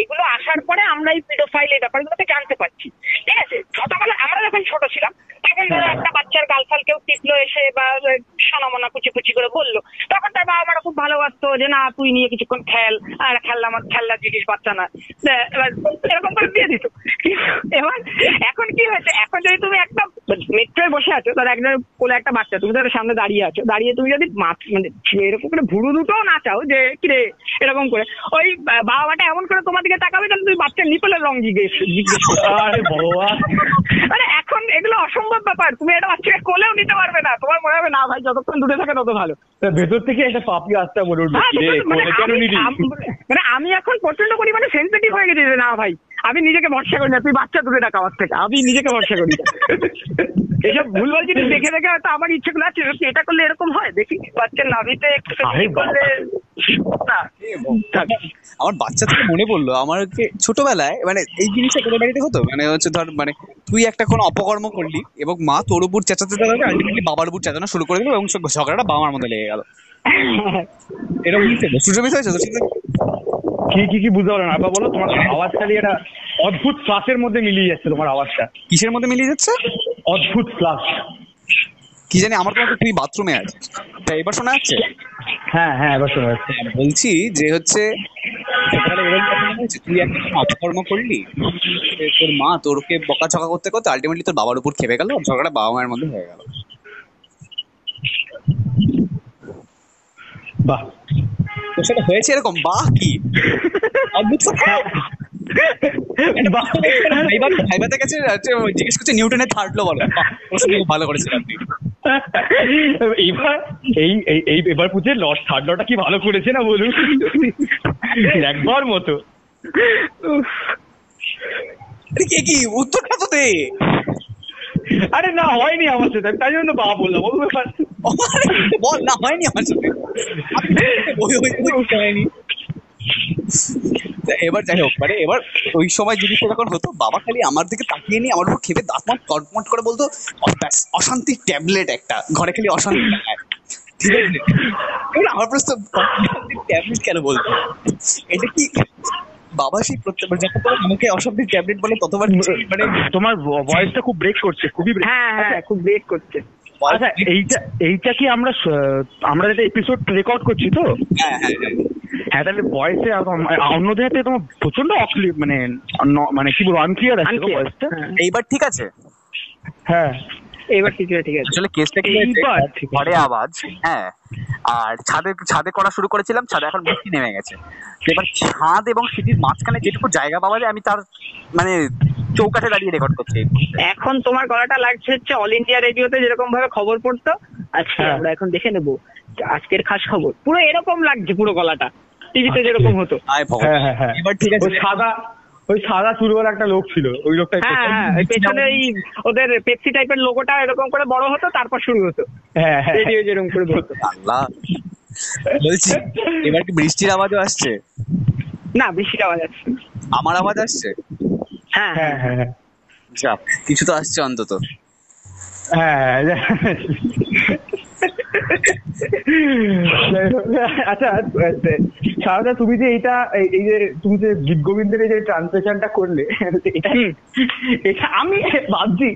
এগুলো আসার পরে আমরা এই পিডোফাইল এই ব্যাপারগুলোতে জানতে পারছি। ঠিক আছে? ছোটবেলা আমরা যখন ছোট ছিলাম, তখন ধরো একটা বাচ্চার গালফাল কেউ টিপলো এসে বা সোনামোনা কুচি কুচি করে বলল। তখন তার বাবা মারা খুব ভালোবাসতো যে, না, তুই নিয়ে কিছুক্ষণ খেল, আর খেলনা আমার খেলনার জিনিস বাচ্চা না এবার এরকম করে দিয়ে দিত। এবার এখন কি হয়েছে? এখন যদি তুমি একটা মেট্রোয় বসে আছো ধর একজন কোলে একটা বাচ্চা তুমি ধরো সামনে দাঁড়িয়ে আছো দাঁড়িয়ে তুমি যদি মানে এরকম করে ভুরু দুটোও না চাও যে কিরে এরকম করে। ওই বাবা মাটা এমন করে তোমার দিকে তাকাবে তাহলে তুমি বাচ্চার নিপলের রং জিজ্ঞেস জিজ্ঞেস মানে এখন এগুলো অসম্ভব ব্যাপার। তুমি এটা বাচ্চাকে কোলেও নিতে পারবে না। তোমার মনে হবে না ভাই যতক্ষণ দূরে থাকে তত ভালো। ভেতর থেকে একটা পাপি আসতে বলে উঠবে মানে আমি- মানে এখন প্রচণ্ড পরিমাণে সেন্সিটিভ হয়ে গেছি রে না ভাই আমি নিজেকে ভরসা করি না তুই বাচ্চা দূরে রাখ আমার থেকে আমি নিজেকে ভরসা করি না। এসব ভুলভাল জিনিস দেখে দেখে হয়তো আমার ইচ্ছে গুলো আছে এটা করলে এরকম হয়? দেখি বাচ্চার নাভিতে একটু করলে আমার বাচ্চা থেকে মনে পড়ল আমাকে ছোটবেলায় মানে এই জিনিসটা তোদের বাড়িতে হতো? মানে হচ্ছে ধর মানে তুই একটা কোনো অপকর্ম করলি এবং মা তোর উপর চেঁচাতে চেঁচাতে আলটিমেটলি বাবার উপর চেঁচানো শুরু করে দিল এবং ঝগড়াটা বাবার মধ্যে লেগে গেল। এরকম সুযোগ হয়েছে? সাথে? কি কি কি বুঝতে পারো না। আবার বলো তোমার আওয়াজ খালি একটা অদ্ভুত ফ্লাসের মধ্যে মিলিয়ে যাচ্ছে তোমার আওয়াজটা। কিসের মধ্যে মিলিয়ে যাচ্ছে? অদ্ভুত ফ্লাস কি জানি আমার তো হয় তুই বাথরুমে আছিস তা এবার শোনা যাচ্ছে? হ্যাঁ হ্যাঁ এবার শোনা যাচ্ছে। বলছি যে হচ্ছে? তুই একটা অপকর্ম করলি তোর মা তোরকে বকাঝকা করতে করতে আলটিমেটলি তোর বাবার উপর খেপে গেল ঝগড়াটা বাবা মায়ের মধ্যে হয়ে গেল। বাহ। সাথে হয়েছে এরকম? বাহ কি অদ্ভুত ভাইবাতে জিজ্ঞেস করছে নিউটনের থার্ড লো বলো। বাহ, প্রশ্ন খুব ভালো করেছিলেন আপনি এইবার এই এই- এবার পুজো লস থার্ড লটা কি ভালো করেছে না বলুন? একবার মতো। আরে কে কি? উত্তরটা তো দে। আরে না হয়নি আমার সাথে তাই জন্য বা বললাম বল না হয়নি আমার সাথে। এবার যাই হোক মানে এবার ওই সময় জিনিসটা যখন হতো বাবা খালি আমার দিকে তাকিয়ে নিয়ে আমার উপর খেপে দাঁত মাত কটমট করে বলতো "অ- ব্যাস, অশান্তির ট্যাবলেট একটা ঘরে খালি অশান্তি দেখায়। ঠিক আছে? আমার প্রশ্ন ট্যাবলেট কেন বলতো? এটা কি বাবা সেই প্রত্যেকবার যতবার আমাকে অশান্তির ট্যাবলেট বলে ততবার মানে তোমার ভয়েসটা খুব ব্রেক করছে খুবই break- হ্যাঁ হ্যাঁ খুব ব্রেক করছে। আচ্ছা এইটা এইটা কি আমরা আমরা যেটা এপিসোড রেকর্ড করছি তো? হ্যাঁ হ্যাঁ হ্যাঁ। হ্যাঁ তাহলে ভয়েসে অন্যদের হাতে তোমার প্রচণ্ড অক্লি মানে মানে কি বলব আনক্লিয়ার আছে ভয়েসটা। এইবার ঠিক আছে? হ্যাঁ। এবার ঠিক আছে ঠিক আছে। আসলে কেসটা কি। ঘরে আওয়াজ হ্যাঁ। আর ছাদে ছাদে করা শুরু করেছিলাম ছাদে এখন বৃষ্টি নেমে গেছে। এবার ছাদ এবং সিটির মাঝখানে যেটুকু জায়গা পাওয়া যায় আমি তার মানে চৌকাঠে দাঁড়িয়ে রেকর্ড করছি এখন তোমার গলাটা লাগছে হচ্ছে অল ইন্ডিয়া রেডিওতে যেরকম ভাবে খবর পড়তো আজকে হ্যাঁ। আমরা এখন দেখে নেব। আজকের খাস খবর। পুরো এরকম লাগছে পুরো গলাটা। টিভিতে যেরকম হতো। হ্যাঁ হ্যাঁ হ্যাঁ। এবার ঠিক আছে। সাদা ওই সাদা চুলওয়ালা একটা লোক ছিল ওই লোকটা হ্যাঁ হ্যাঁ ওই পেছনে এই ওদের পেপসি টাইপের লোগোটা এরকম করে বড় হতো তারপর শুরু হতো। হ্যাঁ হ্যাঁ। রেডিও যেরকম করে বলতো। আল্লাহ। বলছি এবার কি বৃষ্টির আওয়াজও আসছে? না বৃষ্টির আওয়াজ আসছে। আমার আওয়াজ আসছে? হ্যাঁ হ্যাঁ। হ্যাঁ হ্যাঁ যা কিছু তো আসছে অন্তত। হ্যাঁ আচ্ছা। সারদা তুমি যে এটা এই যে তুমি যে গীত গোবিন্দের যে ট্রান্সলেশনটা করলে এটা এটা আমি ভাবছি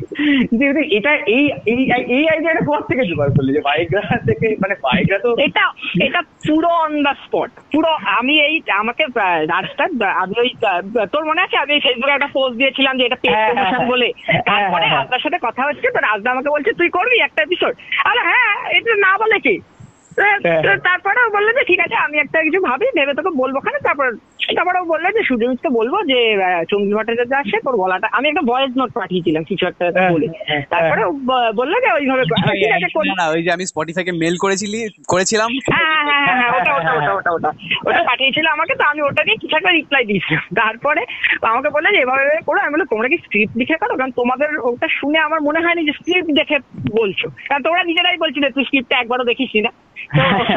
যে এটা- এই এই এই আইডিয়াটা কোথা থেকে জোগাড় করলে যে বাইকরা থেকে মানে বাইকরা তো এটা এটা পুরো অন দা স্পট পুরো আমি এই আমাকে রাজটা আমি ওই তোর মনে আছে? আমি ফেসবুকে একটা পোস্ট দিয়েছিলাম যে এটা পেড হ্যাঁ, হ্যাঁ, প্রমোশন হ্যাঁ। বলে। তারপরে। রাজদার সাথে কথা হচ্ছে তো রাজদা আমাকে বলছে তুই করবি একটা এপিসোড আরে হ্যাঁ এটা না বলে কি? তারপরে ও বলল যে ঠিক আছে আমি একটা কিছু ভাবি ভেবে তোকে বলব খানে। তারপর তারপরে ও বলল যে সূর্যমিতকে বলব যে চঙ্গি ভট্টাচার্য আসে তোর গলাটা আমি একটা ভয়েস নোট পাঠিয়েছিলাম কিছু একটা হ্যাঁ, বলে। হ্যাঁ, তারপরে ও বলল যে ওইভাবে ঠিক আছে ওই যে আমি স্পটিফাইকে মেল করেছিলি করেছিলাম। হ্যাঁ হ্যাঁ হ্যাঁ হ্যাঁ ওটা ওটা ওটা ওটা ওটা। ওটা পাঠিয়েছিল আমাকে তো আমি ওটা নিয়ে কিছু একটা রিপ্লাই দিয়েছিলাম। তারপরে আমাকে বললে যে এভাবে করো। আমি বললাম তোমরা কি স্ক্রিপ্ট লিখে করো? কারণ তোমাদের ওটা শুনে আমার মনে হয়নি যে স্ক্রিপ্ট দেখে বলছো। কারণ তোমরা নিজেরাই বলছিলে তুই স্ক্রিপ্টটা একবারও দেখিস না।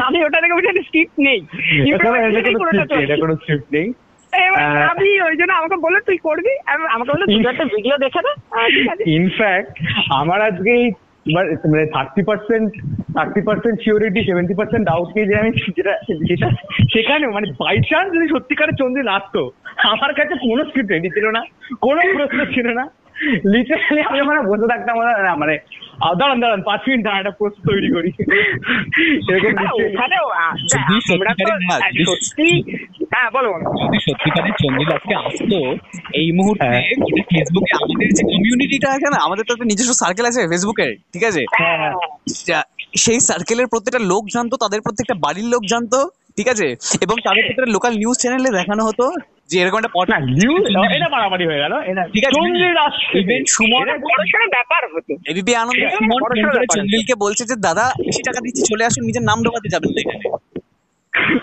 আমি ওটা দেখে স্ক্রিপ্ট নেই। এটা কোনো- স্ক্রিপ্ট আমি ওই জন্য আমাকে বলল তুই করবি? আমাকে তুই একটা ভিডিও দেখে ইনফ্যাক্ট আমার আজকে মানে thirty percent thirty percent surety seventy percent doubt নিয়ে যে আমি যেটা যেটা সেখানে মানে বাই চান্স যদি সত্যিকারের চন্দ্রী আসতো আমার কাছে কোনো স্ক্রিপ্ট রেডি ছিল না। কোনো প্রশ্ন ছিল না। লিটারালি আমি ওখানে বসে থাকতাম না মানে দাঁড়ান দাঁড়ান পাঁচ মিনিট দাঁড়ান একটা প্রশ্ন তৈরি করি এরকম আহ, যদি- সত্যি হ্যাঁ বলো বলো যদি সত্যিকারের চন্দ্রিল আজকে আসতো এই মুহূর্তে হ্যাঁ। ফেসবুকে আমাদের যে কমিউনিটিটা আছে না আমাদের তো নিজস্ব সার্কেল আছে ফেসবুকের ঠিক আছে হ্যাঁ, হ্যাঁ। সেই সার্কেলের প্রত্যেকটা লোক জানতো তাদের প্রত্যেকটা বাড়ির লোক জানতো ঠিক আছে এবং তাদের প্রত্যেকটা লোকাল নিউজ চ্যানেলে দেখানো হতো যে এরকম একটা পট এটা বাড়াবাড়ি হয়ে গেল। ঠিক আছে। চন্দ্রীর আসছে ইভেন সুমন এটা বড় সড়ো ব্যাপার হতো। এবিপি আনন্দ সুমন বলছে যে দাদা বেশি টাকা দিচ্ছি চলে আসুন নিজের নাম ঢোকাতে যাবেন না এখানে।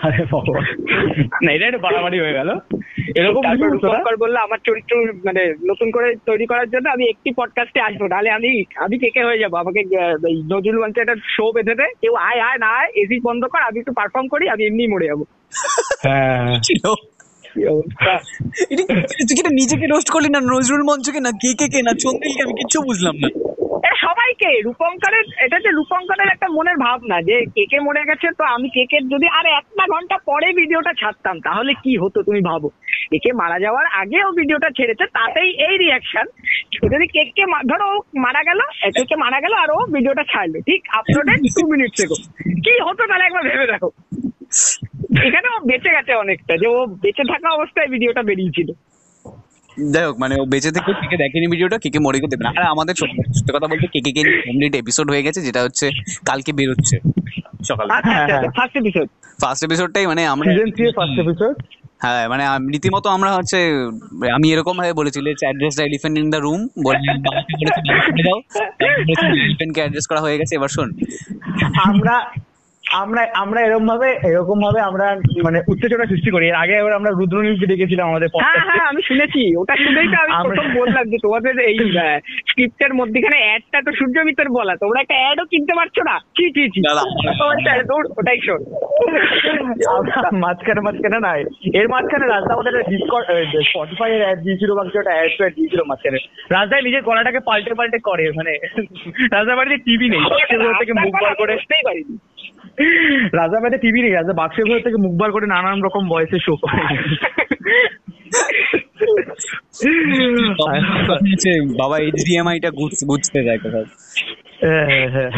আরে বাবা। না এটা একটু বাড়াবাড়ি হয়ে গেল। এরকম বলল আমার চরিত্র মানে নতুন করে তৈরি করার জন্য আমি একটি পডকাস্টে আসব নাহলে আমি আমি কেকে হয়ে যাব? আমাকে নজরুল মঞ্চে একটা শো বেঁধে দে। কেউ আয় আয় না আয় এসি বন্ধ কর আমি একটু পারফর্ম করি আমি এমনি মরে যাব। হ্যাঁ। কি অবস্থা। এটা তুই কি নিজেকে রোস্ট করলি না নজরুল মঞ্চকে না কে কে কে না চন্দ্রিলকে আমি কিচ্ছু বুঝলাম না। সবাইকে রূপঙ্করের এটা হচ্ছে রূপঙ্করের একটা মনের ভাবনা যে কেকে মরে গেছে তো আমি কেকের যদি আর একটা ঘণ্টা পরে ভিডিওটা ছাড়তাম তাহলে কি হতো তুমি ভাবো? কেকে মারা যাওয়ার আগে ও ভিডিওটা ছেড়েছে তাতেই এই রিয়াকশন যদি কেককে মা- ধরো ও মারা গেল কেকে মারা গেল আর ও ভিডিওটা ছাড়লো ঠিক? আপলোডেড টু মিনিট থেকে কি হতো তাহলে একবার ভেবে দেখো। এখানে ও বেঁচে গেছে অনেকটা যে ও বেঁচে থাকা অবস্থায় ভিডিওটা বেরিয়েছিল। যাই হোক মানে ও বেঁচে থেকে কেকে দেখেনি ভিডিওটা কেকে মরে গিয়ে দেবে না আর আমাদের সত্যি সত্যি কথা বলতে কেকে কে কমপ্লিট এপিসোড হয়ে গেছে যেটা হচ্ছে কালকে বেরোচ্ছে সকালে। আচ্ছা আচ্ছা হ্যাঁ, ফার্স্ট এপিসোড ফার্স্ট এপিসোডটাই মানে আমরা সিজন থ্রি ফার্স্ট এপিসোড হ্যাঁ মানে রীতিমতো আমরা হচ্ছে আমি এরকম ভাবে বলেছি address the elephant in the room বলে দাও এলিফেন্টকে অ্যাড্রেস করা হয়ে গেছে এবার শোন। আমরা আমরা আমরা এরকম ভাবে এরকম ভাবে আমরা মানে উত্তেজনা সৃষ্টি করি। এর আগে একবার আমরা রুদ্রনীলকে ডেকেছিলাম আমাদের হ্যাঁ হ্যাঁ আমি শুনেছি। ওটা শুনেই তো আমি আমরা- প্রথম বললাম যে তোমাদের এই স্ক্রিপ্টের মধ্যেখানে অ্যাডটা তো সূর্যমিতের বলা। তোমরা একটা অ্যাডও কিনতে পারছ না? কি কি কি না, না। ওটাই শোন। মাঝখানে মাঝখানে নাই। এর মাঝখানে রাজদা আমাদের স্পটিফাই এর অ্যাড দিয়েছিল বা কিছু একটা অ্যাড অ্যাড দিয়েছিল মাঝখানে। রাজদাই নিজের গলাটাকে পাল্টে পাল্টে করে মানে রাজা বাড়িতে টিভি নেই। থেকে মুখ বার করে। বুঝতেই পারিনি। রাজা বাড়িতে টিভি নেই রাজা বাক্সের ভেতর থেকে মুখ বার করে নানান রকম ভয়েসে শো করে বাবা এইচডিএমআই টা গুছতে যায় কোথাও। হ্যাঁ, হ্যাঁ, হ্যাঁ।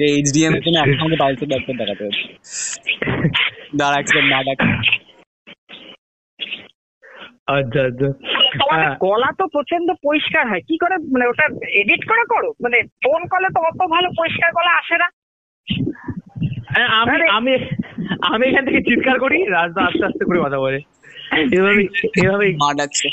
এর জন্য একসঙ্গে দেখাতে হচ্ছে। দাঁড়া একসাথে না ডাক আচ্ছা আচ্ছা। হ্যাঁ। গলা তো প্রচণ্ড পরিষ্কার হয়। কি করে মানে ওটা এডিট করে করো? মানে ফোন কলে তো অত ভালো পরিষ্কার গলা আসে না। হ্যাঁ, আমি আরে- আমি আমি এখান থেকে চিৎকার করি রাজদা আস্তে আস্তে করে কথা বলে। এভাবেই এভাবেই মা ডাকছে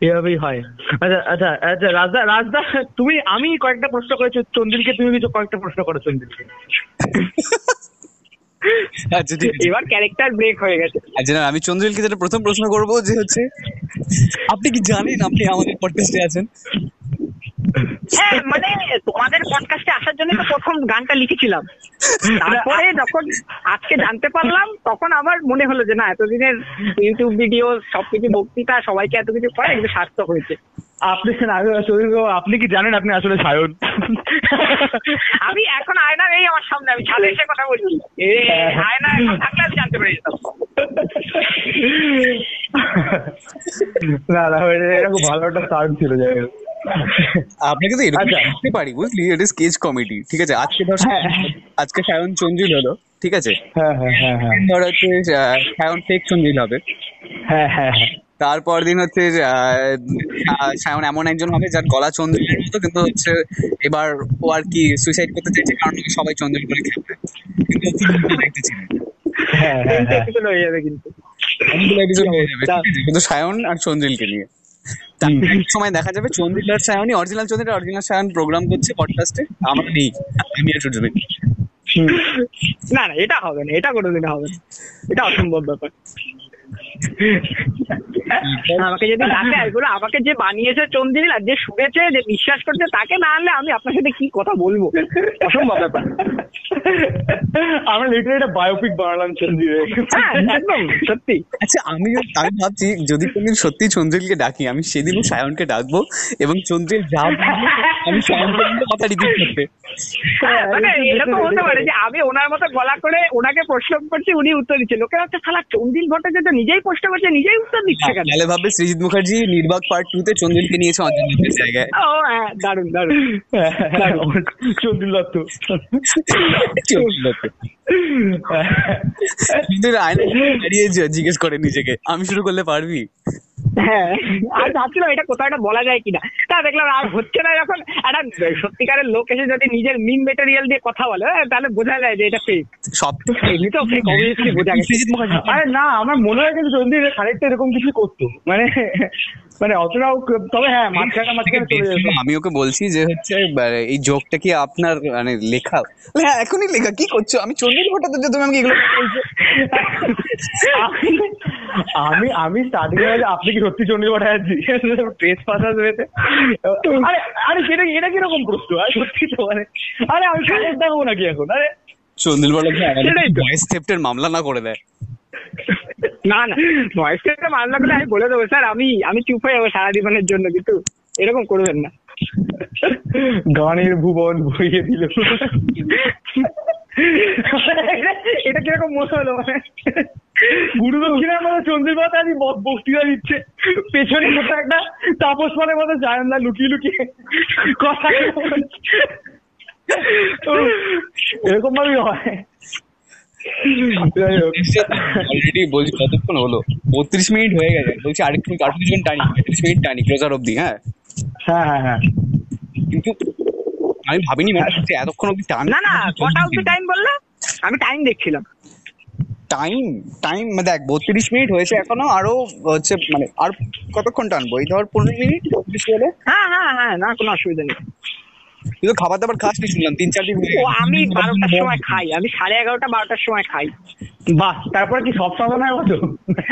এভাবেই হয়। আচ্ছা আচ্ছা আচ্ছা রাজদা রাজদা তুমি আমি কয়েকটা প্রশ্ন করেছি চন্দ্রিলকে তুমি কিছু কয়েকটা প্রশ্ন করো আচ্ছা ঠিক এবার ক্যারেক্টার ব্রেক হয়ে গেছে। আচ্ছা না, আমি চন্দ্রিলকে যেটা প্রথম প্রশ্ন করব যে হচ্ছে আপনি কি জানেন আপনি আমাদের পডকাস্টে আছেন? হ্যাঁ মানে তোমাদের পডকাস্টে আসার জন্য তো প্রথম গানটা লিখেছিলাম। তারপরে যখন আজকে জানতে পারলাম তখন আবার মনে হলো যে না এতদিনের ইউটিউব ভিডিও সবকিছু বক্তৃতা সবাইকে এত কিছু করা একটু সার্থক হয়েছে। আপনি আপনি কি জানেন আপনি আসলে সায়ন? আমি এখন আয়না নেই আমার সামনে আমি ছাদে এসে কথা বলছি। আয়না থাকলে আমি জানতে পেরে যেতাম। না না এটা ভালো একটা সাউন্ড ছিল যাই হোক। আপনাকে তো এরকম আচ্ছা। করতে পারি বুঝলি? এটা স্কেচ কমেডি ঠিক আছে? আজকে ধর আজকে সায়ন চন্দ্রিল হলো ঠিক আছে? হ্যাঁ হ্যাঁ হ্যাঁ হ্যাঁ। ধর হচ্ছে সায়ন ফেক চন্দ্রিল হবে। হ্যাঁ হ্যাঁ হ্যাঁ। তারপর দিন হচ্ছে সায়ন এমন একজন হবে যার গলা চন্দ্রিলের মতো কিন্তু হচ্ছে এবার ও আর কি সুইসাইড করতে চাইছে কারণ সবাই চন্দ্রিল বলে খেলবে কিন্তু দেখতে হ্যাঁ হ্যাঁ হ্যাঁ। হয়ে যাবে কিন্তু। হয়ে কিন্তু সায়ন আর চন্দ্রিলকে নিয়ে। তারপর সময় দেখা যাবে। চন্দ্রিলার সায়নী অরিজিনাল চন্দ্রিলার অরিজিনাল সায়ন প্রোগ্রাম করছে পডকাস্টে আমরা নেই। আমি আর সূর্যমিত না না এটা হবে না। এটা কোনোদিন হবে না। এটা অসম্ভব ব্যাপার। আমাকে যদি ডাকে এগুলো আমাকে যে বানিয়েছে চন্দ্রিল আর যে শুনেছে যে বিশ্বাস করছে তাকে না আনলে আমি আপনার সাথে কি কথা বলব? অসম্ভব ব্যাপার। আমরা একটা বায়োপিক বানালাম হ্যাঁ একদম সত্যি। আচ্ছা আমি আমি ভাবছি যদি কোনদিন সত্যি চন্দ্রিলকে ডাকি আমি সেদিনও সায়নকে ডাকবো এবং চন্দ্রিল যা আমি সায়নকে কথা রিপিট করতে মানে এটা তো হতে পারে যে আমি ওনার মতো গলা করে ওনাকে প্রশ্ন করছি উনি উত্তর দিচ্ছে। লোকের হচ্ছে শালা চন্দ্রিল ভট্টাচার্য নিজেই প্রশ্ন করছে নিজেই উত্তর দিচ্ছে কেন? তাহলে ভাববে সৃজিত মুখার্জি নির্বাক পার্ট টু তে চন্দ্রিলকে নিয়েছে অঞ্জন দত্তের জায়গায়। ও হ্যাঁ দারুণ দারুণ চন্দ্রিল দত্ত চন্দ্রিল দত্ত। চন্দ্রিল আয়না দাঁড়িয়ে জিজ্ঞেস করে নিজেকে আমি শুরু করলে পারবি? হ্যাঁ আর ভাবছিলাম এটা কোথাও একটা বলা যায় কিনা। তা দেখলাম আর হচ্ছে না যখন একটা সত্যিকারের লোক এসে যদি নিজের মিম মেটেরিয়াল দিয়ে কথা বলে হ্যাঁ, তাহলে বোঝা যায় যে এটা ফেক সব এমনিতেও ফেক অবভিয়াসলি বোঝা গেছে। আরে না আমার মনে হয় কিন্তু চন্দ্রিল খানিকটা এরকম কিছু করতো। মানে মানে অতটাও তবে হ্যাঁ মাঝখানে মাঝখানে চলে যেত। আমি ওকে বলছি যে হচ্ছে এই জোকটা কি আপনার মানে লেখা? হ্যাঁ এখনই লেখা কি করছ? আমি চন্দ্রিল ভট্টাচার্য তুমি আমাকে এগুলো বলছো? আমি- আমি স্টার্টিং এ আপনি কি সত্যি চন্ডী ভট্টাচার্য ট্রেস পাশা হয়েছে আরে আরে সেটা এটা কীরকম প্রশ্ন? আরে সত্যি তো মানে আরে আমি দেখাবো নাকি এখন? আরে চন্দ্রিল ভট্টাচার্য। ভয়েস থেফটের মামলা না করে দেয়? না না ভয়েস টেপটা মারলা করে আমি বলে দেবো স্যার আমি আমি চুপ হয়ে যাব সারা জীবনের জন্য কিন্তু এরকম করবেন না। গানের ভুবন বইয়ে দিল। এটা কীরকম মনে হলো মানে? গুরু দক্ষিণার মতো চন্দ্রী পাতা আজ বক্তৃতা দিচ্ছে। পেছনে কোথাও একটা তাপস পালের মতো জায়নদা লুকিয়ে লুকিয়ে কথা এরকম ভাবেই হয়। যাই হোক। অলরেডি বলছি কতক্ষণ হলো। বত্রিশ মিনিট হয়ে গেছে। বলছি আরেকটু আরেকটু কিছুক্ষণ টানি। পঁয়ত্রিশ মিনিট টানি ক্লোজার অব্দি হ্যাঁ? হ্যাঁ হ্যাঁ হ্যাঁ। কিন্তু আমি ভাবিনি মানে এতক্ষণ অব্দি টান না না কটা অব্দি টাইম বললে? আমি টাইম দেখছিলাম। টাইম টাইম দেখ বত্রিশ মিনিট হয়েছে এখনও আরও হচ্ছে মানে আর কতক্ষণ টানবো? এই ধর পনেরো মিনিট বত্রিশ হলে? হ্যাঁ হ্যাঁ হ্যাঁ না কোনো অসুবিধা নেই। তুই তো খাবার দাবার খাস নি শুনলাম তিন চার দিন ও আমি বারোটার সময় খাই আমি সাড়ে এগারোটা বারোটার সময় খাই। বাহ তারপরে কি সব সাধনা হতো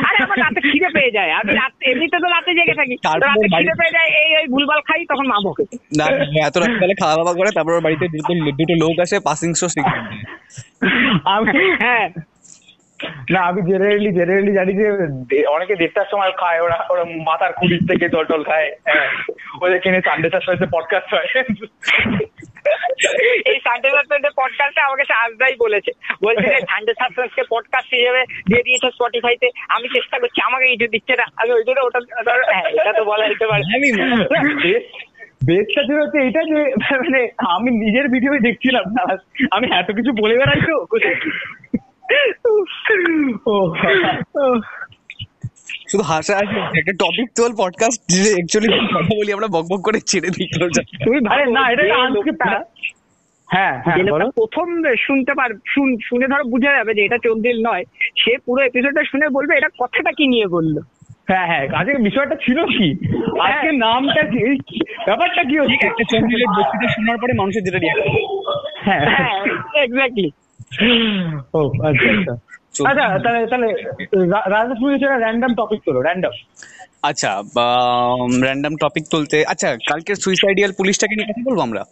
আরে আমার রাতে খিদে পেয়ে যায় আমি রাত এমনিতে তো রাতে জেগে থাকি রাতে খিদে পেয়ে যায় এই এই ভুলভাল খাই তখন মা বকে না এত রাত বেলা খাওয়া দাওয়া করে তারপর বাড়িতে দুটো দুটো লোক আসে পাসিং শো শিখে আমি হ্যাঁ না আমি জেনারেলি জেনারেলি জানি যে অনেকে দেড়টার সময় খায় ওরা ওরা মাথার কুড়ির থেকে জল টল খায় হ্যাঁ। ওদের কিনে সানডে সাসপেন্সে পডকাস্ট হয়। এই সানডে সাসপেন্সের পডকাস্টে আমাকে সাজদাই বলেছে। বলছে যে সানডে সাসপেন্সকে পডকাস্ট হিসেবে দিয়ে দিয়েছে স্পটিফাইতে আমি চেষ্টা করছি আমাকে কিছু দিচ্ছে না আমি ওই জন্য ওটা হ্যাঁ এটা তো বলা যেতে পারে। আমি ছিল হচ্ছে এটা যে মানে আমি নিজের ভিডিও দেখছিলাম না। আমি এত কিছু বলে বেড়াই তো। শুধু হাসা হাসি একটা টপিক তোল পডকাস্ট যে অ্যাকচুয়ালি কথা বলি আমরা বক বক করে ছেড়ে দিই তোর তুমি আরে না এটা আনস্ক্রিপ্ট হ্যাঁ হ্যাঁ প্রথম শুনতে পার শুন- শুনে ধরো বুঝে যাবে যে এটা চন্দিল নয় সে পুরো এপিসোডটা শুনে বলবে এটা কথাটা কি নিয়ে বলল। হ্যাঁ হ্যাঁ আজকে বিষয়টা ছিল কি? আজকে নামটা কি? ব্যাপারটা কি হচ্ছে? একটা চন্দ্রের বক্তৃতা শোনার পরে মানুষের যেটা রিয়াক্ট হ্যাঁ। হ্যাঁ এক্স্যাক্টলি ও আচ্ছা আচ্ছা। আচ্ছা তাহলে তাহলে রা- রাজা তুমি হচ্ছে র্যান্ডম টপিক তোলো র্যান্ডম আচ্ছা র্যান্ডম টপিক তুলতে আচ্ছা কালকে সুইসাইডিয়াল পুলিশটাকে নিয়ে কথা বলব আমরা?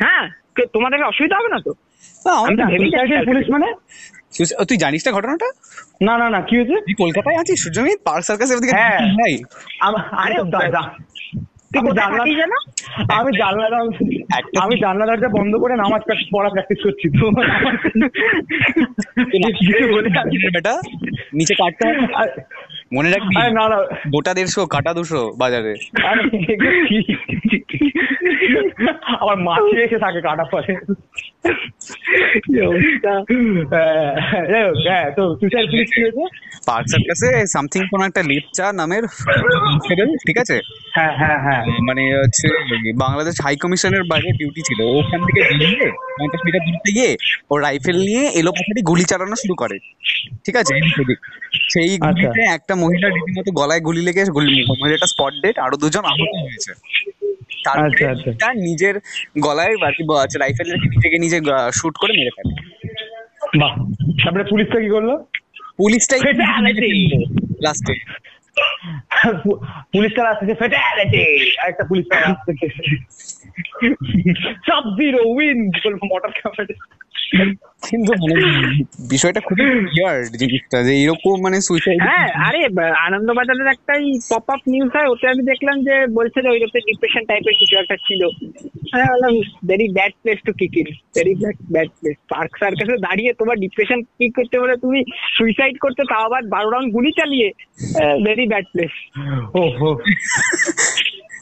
হ্যাঁ তোমাদের অসুবিধা হবে না তো? পুলিশ মানে? তুই জানিস না ঘটনাটা? না না না কি হয়েছে? তুই কলকাতায় আছিস? সূর্যমিত পার্ক সার্কাসের ওদিকে হ্যাঁ। আরে, আমি জানলা যেন? আমি জানলা একটা- আমি জানলা দরজা বন্ধ করে নামাজ পড়া প্র্যাকটিস করছি তো কিছু বলে কিরে বেটা নিচে কাটতে মনে রাখবি গোটা দেড়শো কাটা দুশো বাজারে? আমার মাছি এসে থাকে কাটা পরে। হ্যাঁ, হ্যাঁ পার্ক সার্কাসে সামথিং কোন একটা লেপচা নামের ঠিক আছে? হ্যাঁ হ্যাঁ হ্যাঁ। মানে হচ্ছে বাংলাদেশ হাই কমিশনের বাইরে ডিউটি ছিল। ওখান থেকে বেরিয়ে পঞ্চাশ মিটার দূরতে গিয়ে ও রাইফেল নিয়ে এলো গুলি চালানো শুরু করে। ঠিক আছে? সেই আচ্ছা। গুলিতে একটা মহিলা রীতিমতো গলায় গুলি লেগে গুলি মহিলাটা স্পট ডেট আরও দুজন আহত হয়েছে। তারপরে আচ্ছা, আচ্ছা। তার নিজের গলায় আর কি রাইফেল নিজেকে নিজে শুট করে মেরে ফেলে। বাহ। তারপরে পুলিশটা কি করল? পুলিশটাই লাস্টে পুলিশটা রাস্তা থেকে ফেটে গেছে আরেকটা পুলিশ রাস্তা থেকে সাব জিরো উইন মোটর ক্যামেরা কিন্তু মানে বিষয়টা খুবই ইয়ার্ড জিনিসটা যে এরকম মানে সুইসাইড হ্যাঁ আরে আনন্দবাজারের একটাই পপ আপ নিউজ হয় ওতে আমি দেখলাম যে বলছে যে ওই লোকটা ডিপ্রেশন টাইপের কিছু একটা ছিল। বললাম very bad place to kick in very bad bad place park সার্কাসে দাঁড়িয়ে তোমার ডিপ্রেশন কিক করতে বলে তুমি সুইসাইড করতে তাও আবার বারো রাউন্ড গুলি চালিয়ে ভেরি ব্যাড প্লেস ও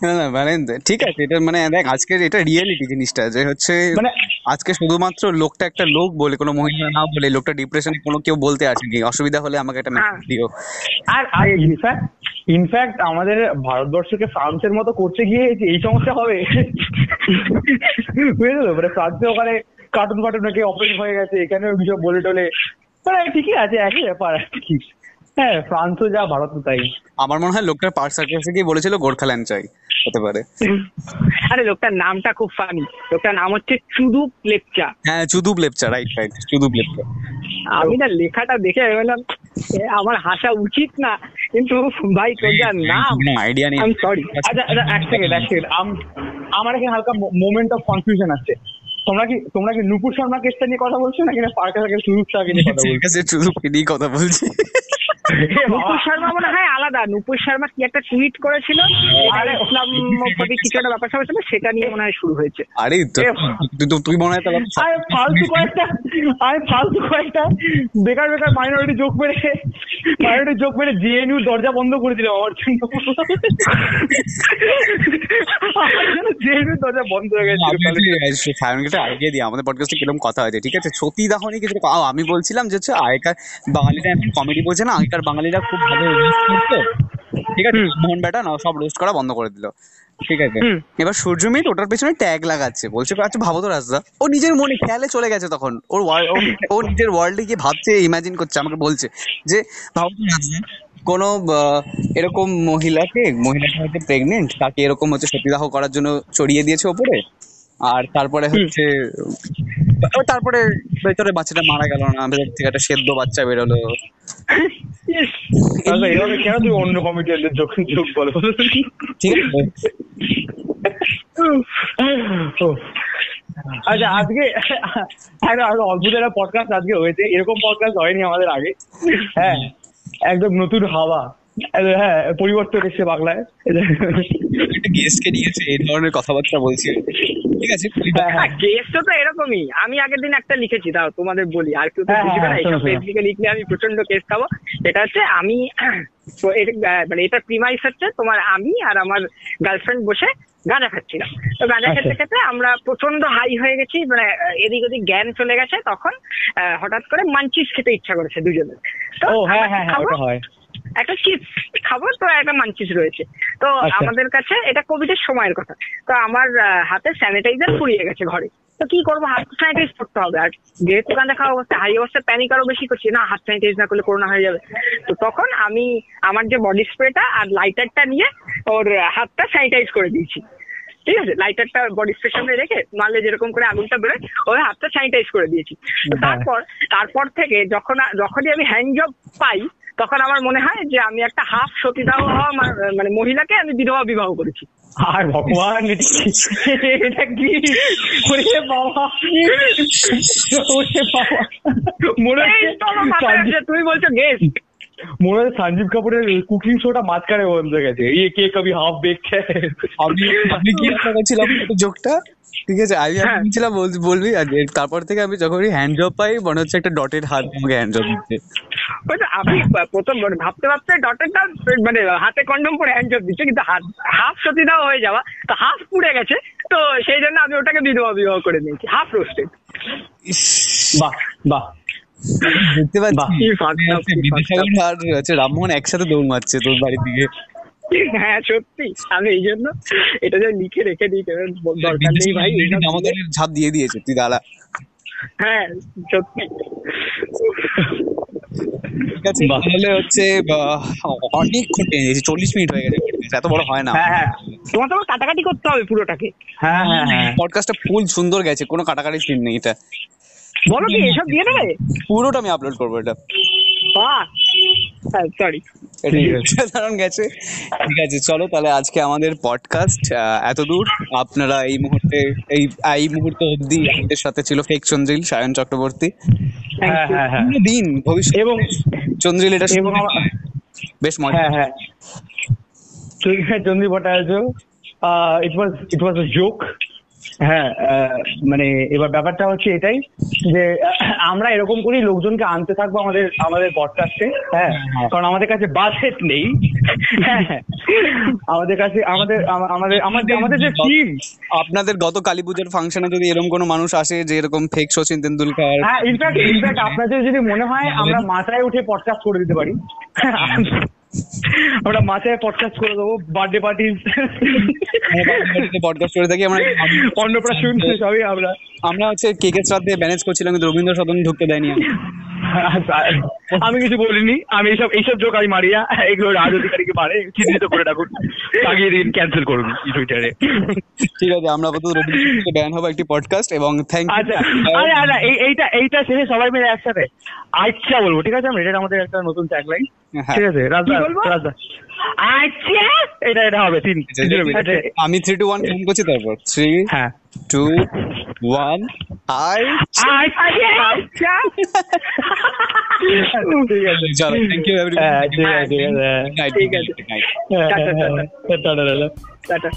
না না মানে ঠিক আছে এটা মানে দেখ আজকের এটা রিয়েলিটি জিনিসটা যে হচ্ছে মানে আজকে শুধুমাত্র লোকটা একটা লোক বলে কোনো মহিলা না বলে লোকটা ডিপ্রেশনে কোনো কেউ বলতে আসেনি অসুবিধা হলে আমাকে একটা মেসেজ হ্যাঁ। দিও। আর আর ইনফ্যাক্ট ইনফ্যাক্ট আমাদের ভারতবর্ষকে ফ্রান্সের মতো করতে গিয়ে এই সমস্যা হবে বুঝলে মানে ফ্রান্সে ওখানে কার্টুন ফার্টুন নাকি অপারেট হয়ে গেছে এখানেও কিছু বলে টলে মানে ঠিকই আছে একই ব্যাপার আর কি। হ্যাঁ ফ্রান্সও যা ভারতও তাই। আমার মনে হয় লোকটা পার্ক সার্কাসে গিয়ে বলেছিল গোর্খাল্যান্ড চাই হতে পারে। আরে লোকটার নামটা খুব ফানি লোকটার নাম হচ্ছে চুদুপ লেপচা। হ্যাঁ চুদুপ লেপচা রাইট রাইট চুদুপ লেপচা। আমি না লেখাটা দেখে আমি বললাম আমার হাসা উচিত না। কিন্তু ভাই তোর যা নাম। আইডিয়া নেই। আই সরি আচ্ছা আচ্ছা এক সেকেন্ড এক সেকেন্ড আমার এখানে হালকা মোমেন্ট অফ কনফিউশন আছে। তোমরা কি তোমরা কি নুপুর শর্মা কেসটা নিয়ে কথা বলছো নাকি না পার্কের আগে সুরূপ শাহকে নিয়ে কথা বলছো? চুদুপকে নিয়ে কথা বলছি। নুপুর শর্মা মনে হয় আলাদা। নুপুর শর্মা কি একটা টুইট করেছিল? আরে ইসলাম প্রতি কিছু একটা ব্যাপার স্যাপার ছিল সেটা নিয়ে মনে হয় শুরু হয়েছে। আরে তুই মনে হয় আরে ফালতু কয়েকটা আরে ফালতু কয়েকটা বেকার বেকার মাইনরিটি যোগ মেরে মাইনরিটি যোগ মেরে জেএনইউ দরজা বন্ধ করে দিলাম আমার জন্য। জেএনইউ দরজা বন্ধ হয়ে গেছে। সায়নকে দিই? আমাদের পডকাস্টে কীরকম কথা হয়েছে ঠিক আছে? সতী দাহনি কিছু আমি বলছিলাম যে হচ্ছে আগেকার বাঙালিরা এখন কমেডি বলছে না আগেকার বাঙালিরা খুব ভালো রোস্ট করতো। ঠিক আছে? মোহন বেটা না সব রোস্ট করা বন্ধ করে দিল। ঠিক আছে। এবার সূর্যমিত ওটার পেছনে ট্যাগ লাগাচ্ছে। বলছে আচ্ছা ভাবো তো রাজদা। ও নিজের মনে খেয়ালে চলে গেছে তখন। ওর ও- নিজের ওয়ার্ল্ডে গিয়ে ভাবছে ইমাজিন করছে আমাকে বলছে যে ভাবো তো রাজদা কোনো এরকম মহিলাকে মহিলাটা হয়তো প্রেগনেন্ট তাকে এরকম হচ্ছে সতীদাহ করার জন্য চড়িয়ে দিয়েছে ওপরে। আর তারপরে হচ্ছে তারপরে ভেতরে বাচ্চাটা মারা গেল না ভেতর থেকে একটা সেদ্ধ বাচ্চা বেরোলো। আচ্ছা, কেন তুমি অন্য কমিটিয়ানদের যোগ যোগ বলো? ঠিক আছে। আচ্ছা আজকে একটা অদ্ভুত একটা পডকাস্ট আজকে হয়েছে। এরকম পডকাস্ট হয়নি আমাদের আগে। হ্যাঁ একদম নতুন হাওয়া। হ্যাঁ পরিবর্তন এসছে বাংলায়। গেস্টকে নিয়েছে এই ধরনের কথাবার্তা বলছি। ঠিক আছে? হ্যাঁ, হ্যাঁ। কেসটা তো এরকমই। আমি আগের দিন একটা লিখেছি দাও তোমাদের বলি। আর কেউ তো হ্যাঁ, বুঝবে না হ্যাঁ, এইসব শোনো, শোনো। ফেসবুকে লিখলে আমি প্রচণ্ড কেস খাব। এটা হচ্ছে আমি মানে এটা প্রিমাইস হচ্ছে তোমার আমি আর আমার গার্লফ্রেন্ড বসে গাঁজা খাচ্ছিলাম। তো গাঁজা আচ্ছা। খেতে খেতে আমরা প্রচণ্ড হাই হয়ে গেছি মানে এদিক ওদিক জ্ঞান চলে গেছে। তখন হঠাৎ করে মানচিস খেতে ইচ্ছা করেছে দুজনের তো একটা চিপস খাব তো একটা মানচিস রয়েছে। তো আচ্ছা। আমাদের কাছে এটা কোভিডের সময়ের কথা। তো আমার হাতে স্যানিটাইজার ফুরিয়ে গেছে ঘরে। তো কি করব? হাত স্যানিটাইজ করতে হবে। আর যেহেতু গাঁজা খাওয়া অবস্থা হাই অবস্থায় প্যানিক আরও বেশি করছি। না হাত স্যানিটাইজ না করলে করোনা হয়ে যাবে। তো তখন আমি আমার যে বডি স্প্রেটা আর লাইটারটা নিয়ে ওর হাতটা স্যানিটাইজ করে দিয়েছি। ঠিক আছে? লাইটারটা বডি স্প্রে সামনে রেখে মারলে যেরকম করে আগুনটা বেরোয় ওই হাতটা স্যানিটাইজ করে দিয়েছি। হ্যাঁ। তারপর তারপর থেকে যখন যখনই আমি হ্যান্ড জব পাই তখন আমার মনে হয় যে আমি একটা হাফ সতীদাহ হওয়া মানে মহিলাকে আমি বিধবা বিবাহ করেছি। আর ভগবান এটা কি- ওরে বাবা। ওরে মনে বলছো গেস্ট মনে হচ্ছে সঞ্জীব কাপুরের কুকিং শোটা মাঝখানে বন্ধ গেছে। ইয়ে কে কবি হাফ বেক আমি আমি কি আশা জোকটা ঠিক আছে আমি হ্যাঁ। ভাবছিলাম বলবি? আর তারপর থেকে আমি যখনই হ্যান্ড জব পাই মনে হচ্ছে একটা ডটের হাত আমাকে হ্যান্ড জব দিচ্ছে। ওই আমি প্রথম মানে ভাবতে ভাবতে ডটেরটা মানে হাতে কন্ডম পরে হ্যান্ড জব দিচ্ছে কিন্তু হাত হাফ সতীদাহ হয়ে যাওয়া তো হাফ পুড়ে গেছে। তো সেই জন্য আমি ওটাকে বিধবা বিবাহ করে নিয়েছি হাফ রোস্টেড বাহ বাহ। দেখতে পাচ্ছি। বিদ্যাসাগর আর হচ্ছে রামমোহন একসাথে দৌড় মারছে তোর বাড়ির দিকে। হ্যাঁ সত্যি। আমি এই জন্য এটা যে লিখে রেখে দিই দরকার নেই ভাই আমাদের ঝাঁপ দিয়ে দিয়েছে তুই দাঁড়া। হ্যাঁ সত্যি। ঠিক আছে তাহলে হচ্ছে টেনে চল্লিশ মিনিট হয়ে গেছে এত বড় হয় না। হ্যাঁ হ্যাঁ। তোমার তো কাটাকাটি করতে হবে পুরোটাকে। হ্যাঁ হ্যাঁ হ্যাঁ পডকাস্টটা ফুল সুন্দর গেছে কোনো কাটাকাটি সিন নেই এটা। বলো কি এসব দিয়ে দেবে? পুরোটা আমি আপলোড করব এটা। বাহ। হ্যাঁ সরি এটা সাধারণ গেছে। ঠিক আছে চলো তাহলে আজকে আমাদের পডকাস্ট এত দূর। আপনারা এই মুহূর্তে এই এই মুহূর্ত অবধি আমাদের সাথে ছিল ফেক চন্দ্রিল সায়ন চক্রবর্তী হ্যাঁ হ্যাঁ হ্যাঁ। দিন ভবিষ্যৎ এবং চন্দ্রিল এটা বেশ মজা। হ্যাঁ হ্যাঁ। চন্দ্রী Bhattacharya. It was it was a joke হ্যাঁ মানে এবার ব্যাপারটা হচ্ছে এটাই যে আমরা এরকম করেই লোকজনকে আনতে থাকব আমাদের আমাদের পডকাস্টে হ্যাঁ? কারণ আমাদের কাছে বাজেট নেই। হ্যাঁ, আমাদের কাছে আমাদের আমাদের আমাদের আমাদের যে টিম আপনাদের গত কালী পুজোর ফাংশনে যদি এরকম কোনো মানুষ আসে যে এরকম ফেক সচিন তেন্ডুলকার হ্যাঁ ইনফ্যাক্ট ইনফ্যাক্ট আপনাদের যদি মনে হয় আমরা মাথায় উঠে পডকাস্ট করে দিতে পারি। আমরা মাথায় পডকাস্ট করে দেবো বার্থডে পার্টি পডকাস্ট করে থাকি আমরা অন্নপ্রাশন সবই আমরা আমরা হচ্ছে কেকের শ্রাদ্ধে ম্যানেজ করছিলাম কিন্তু রবীন্দ্র সদন ঢুকতে দেয়নি। আমি কিছু বলিনি। আমি এইসব এইসব জোক আমি মারিয়া এগুলো রাজ অধিকারীকে মারে চিহ্নিত করে রাখুন। লাগিয়ে দিন ক্যান্সেল করুন টুইটারে। ঠিক আছে আমরা আপাতত থেকে ব্যান হব একটি পডকাস্ট এবং থ্যাংক আচ্ছা আরে আরে এইটা এইটা শেষে সবাই মিলে একসাথে। আচ্ছা বলব ঠিক আছে আমরা এটা আমাদের একটা নতুন ট্যাগলাইন হ্যাঁ। ঠিক আছে রাজদা রাজা রাজদা। আচ্ছা! এটা এটা হবে তিন। আচ্ছা, আমি থ্রি টু ওয়ান ফোন করছি তারপর থ্রি হ্যাঁ। টু ওয়ান আই ঠিক আছে। চলো থ্যাংক ইউ হ্যাঁ ঠিক আছে ঠিক আছে। ঠিক আছে। হ্যাঁ, হ্যাঁ, হ্যাঁ, টাটা টাটা। টাটা।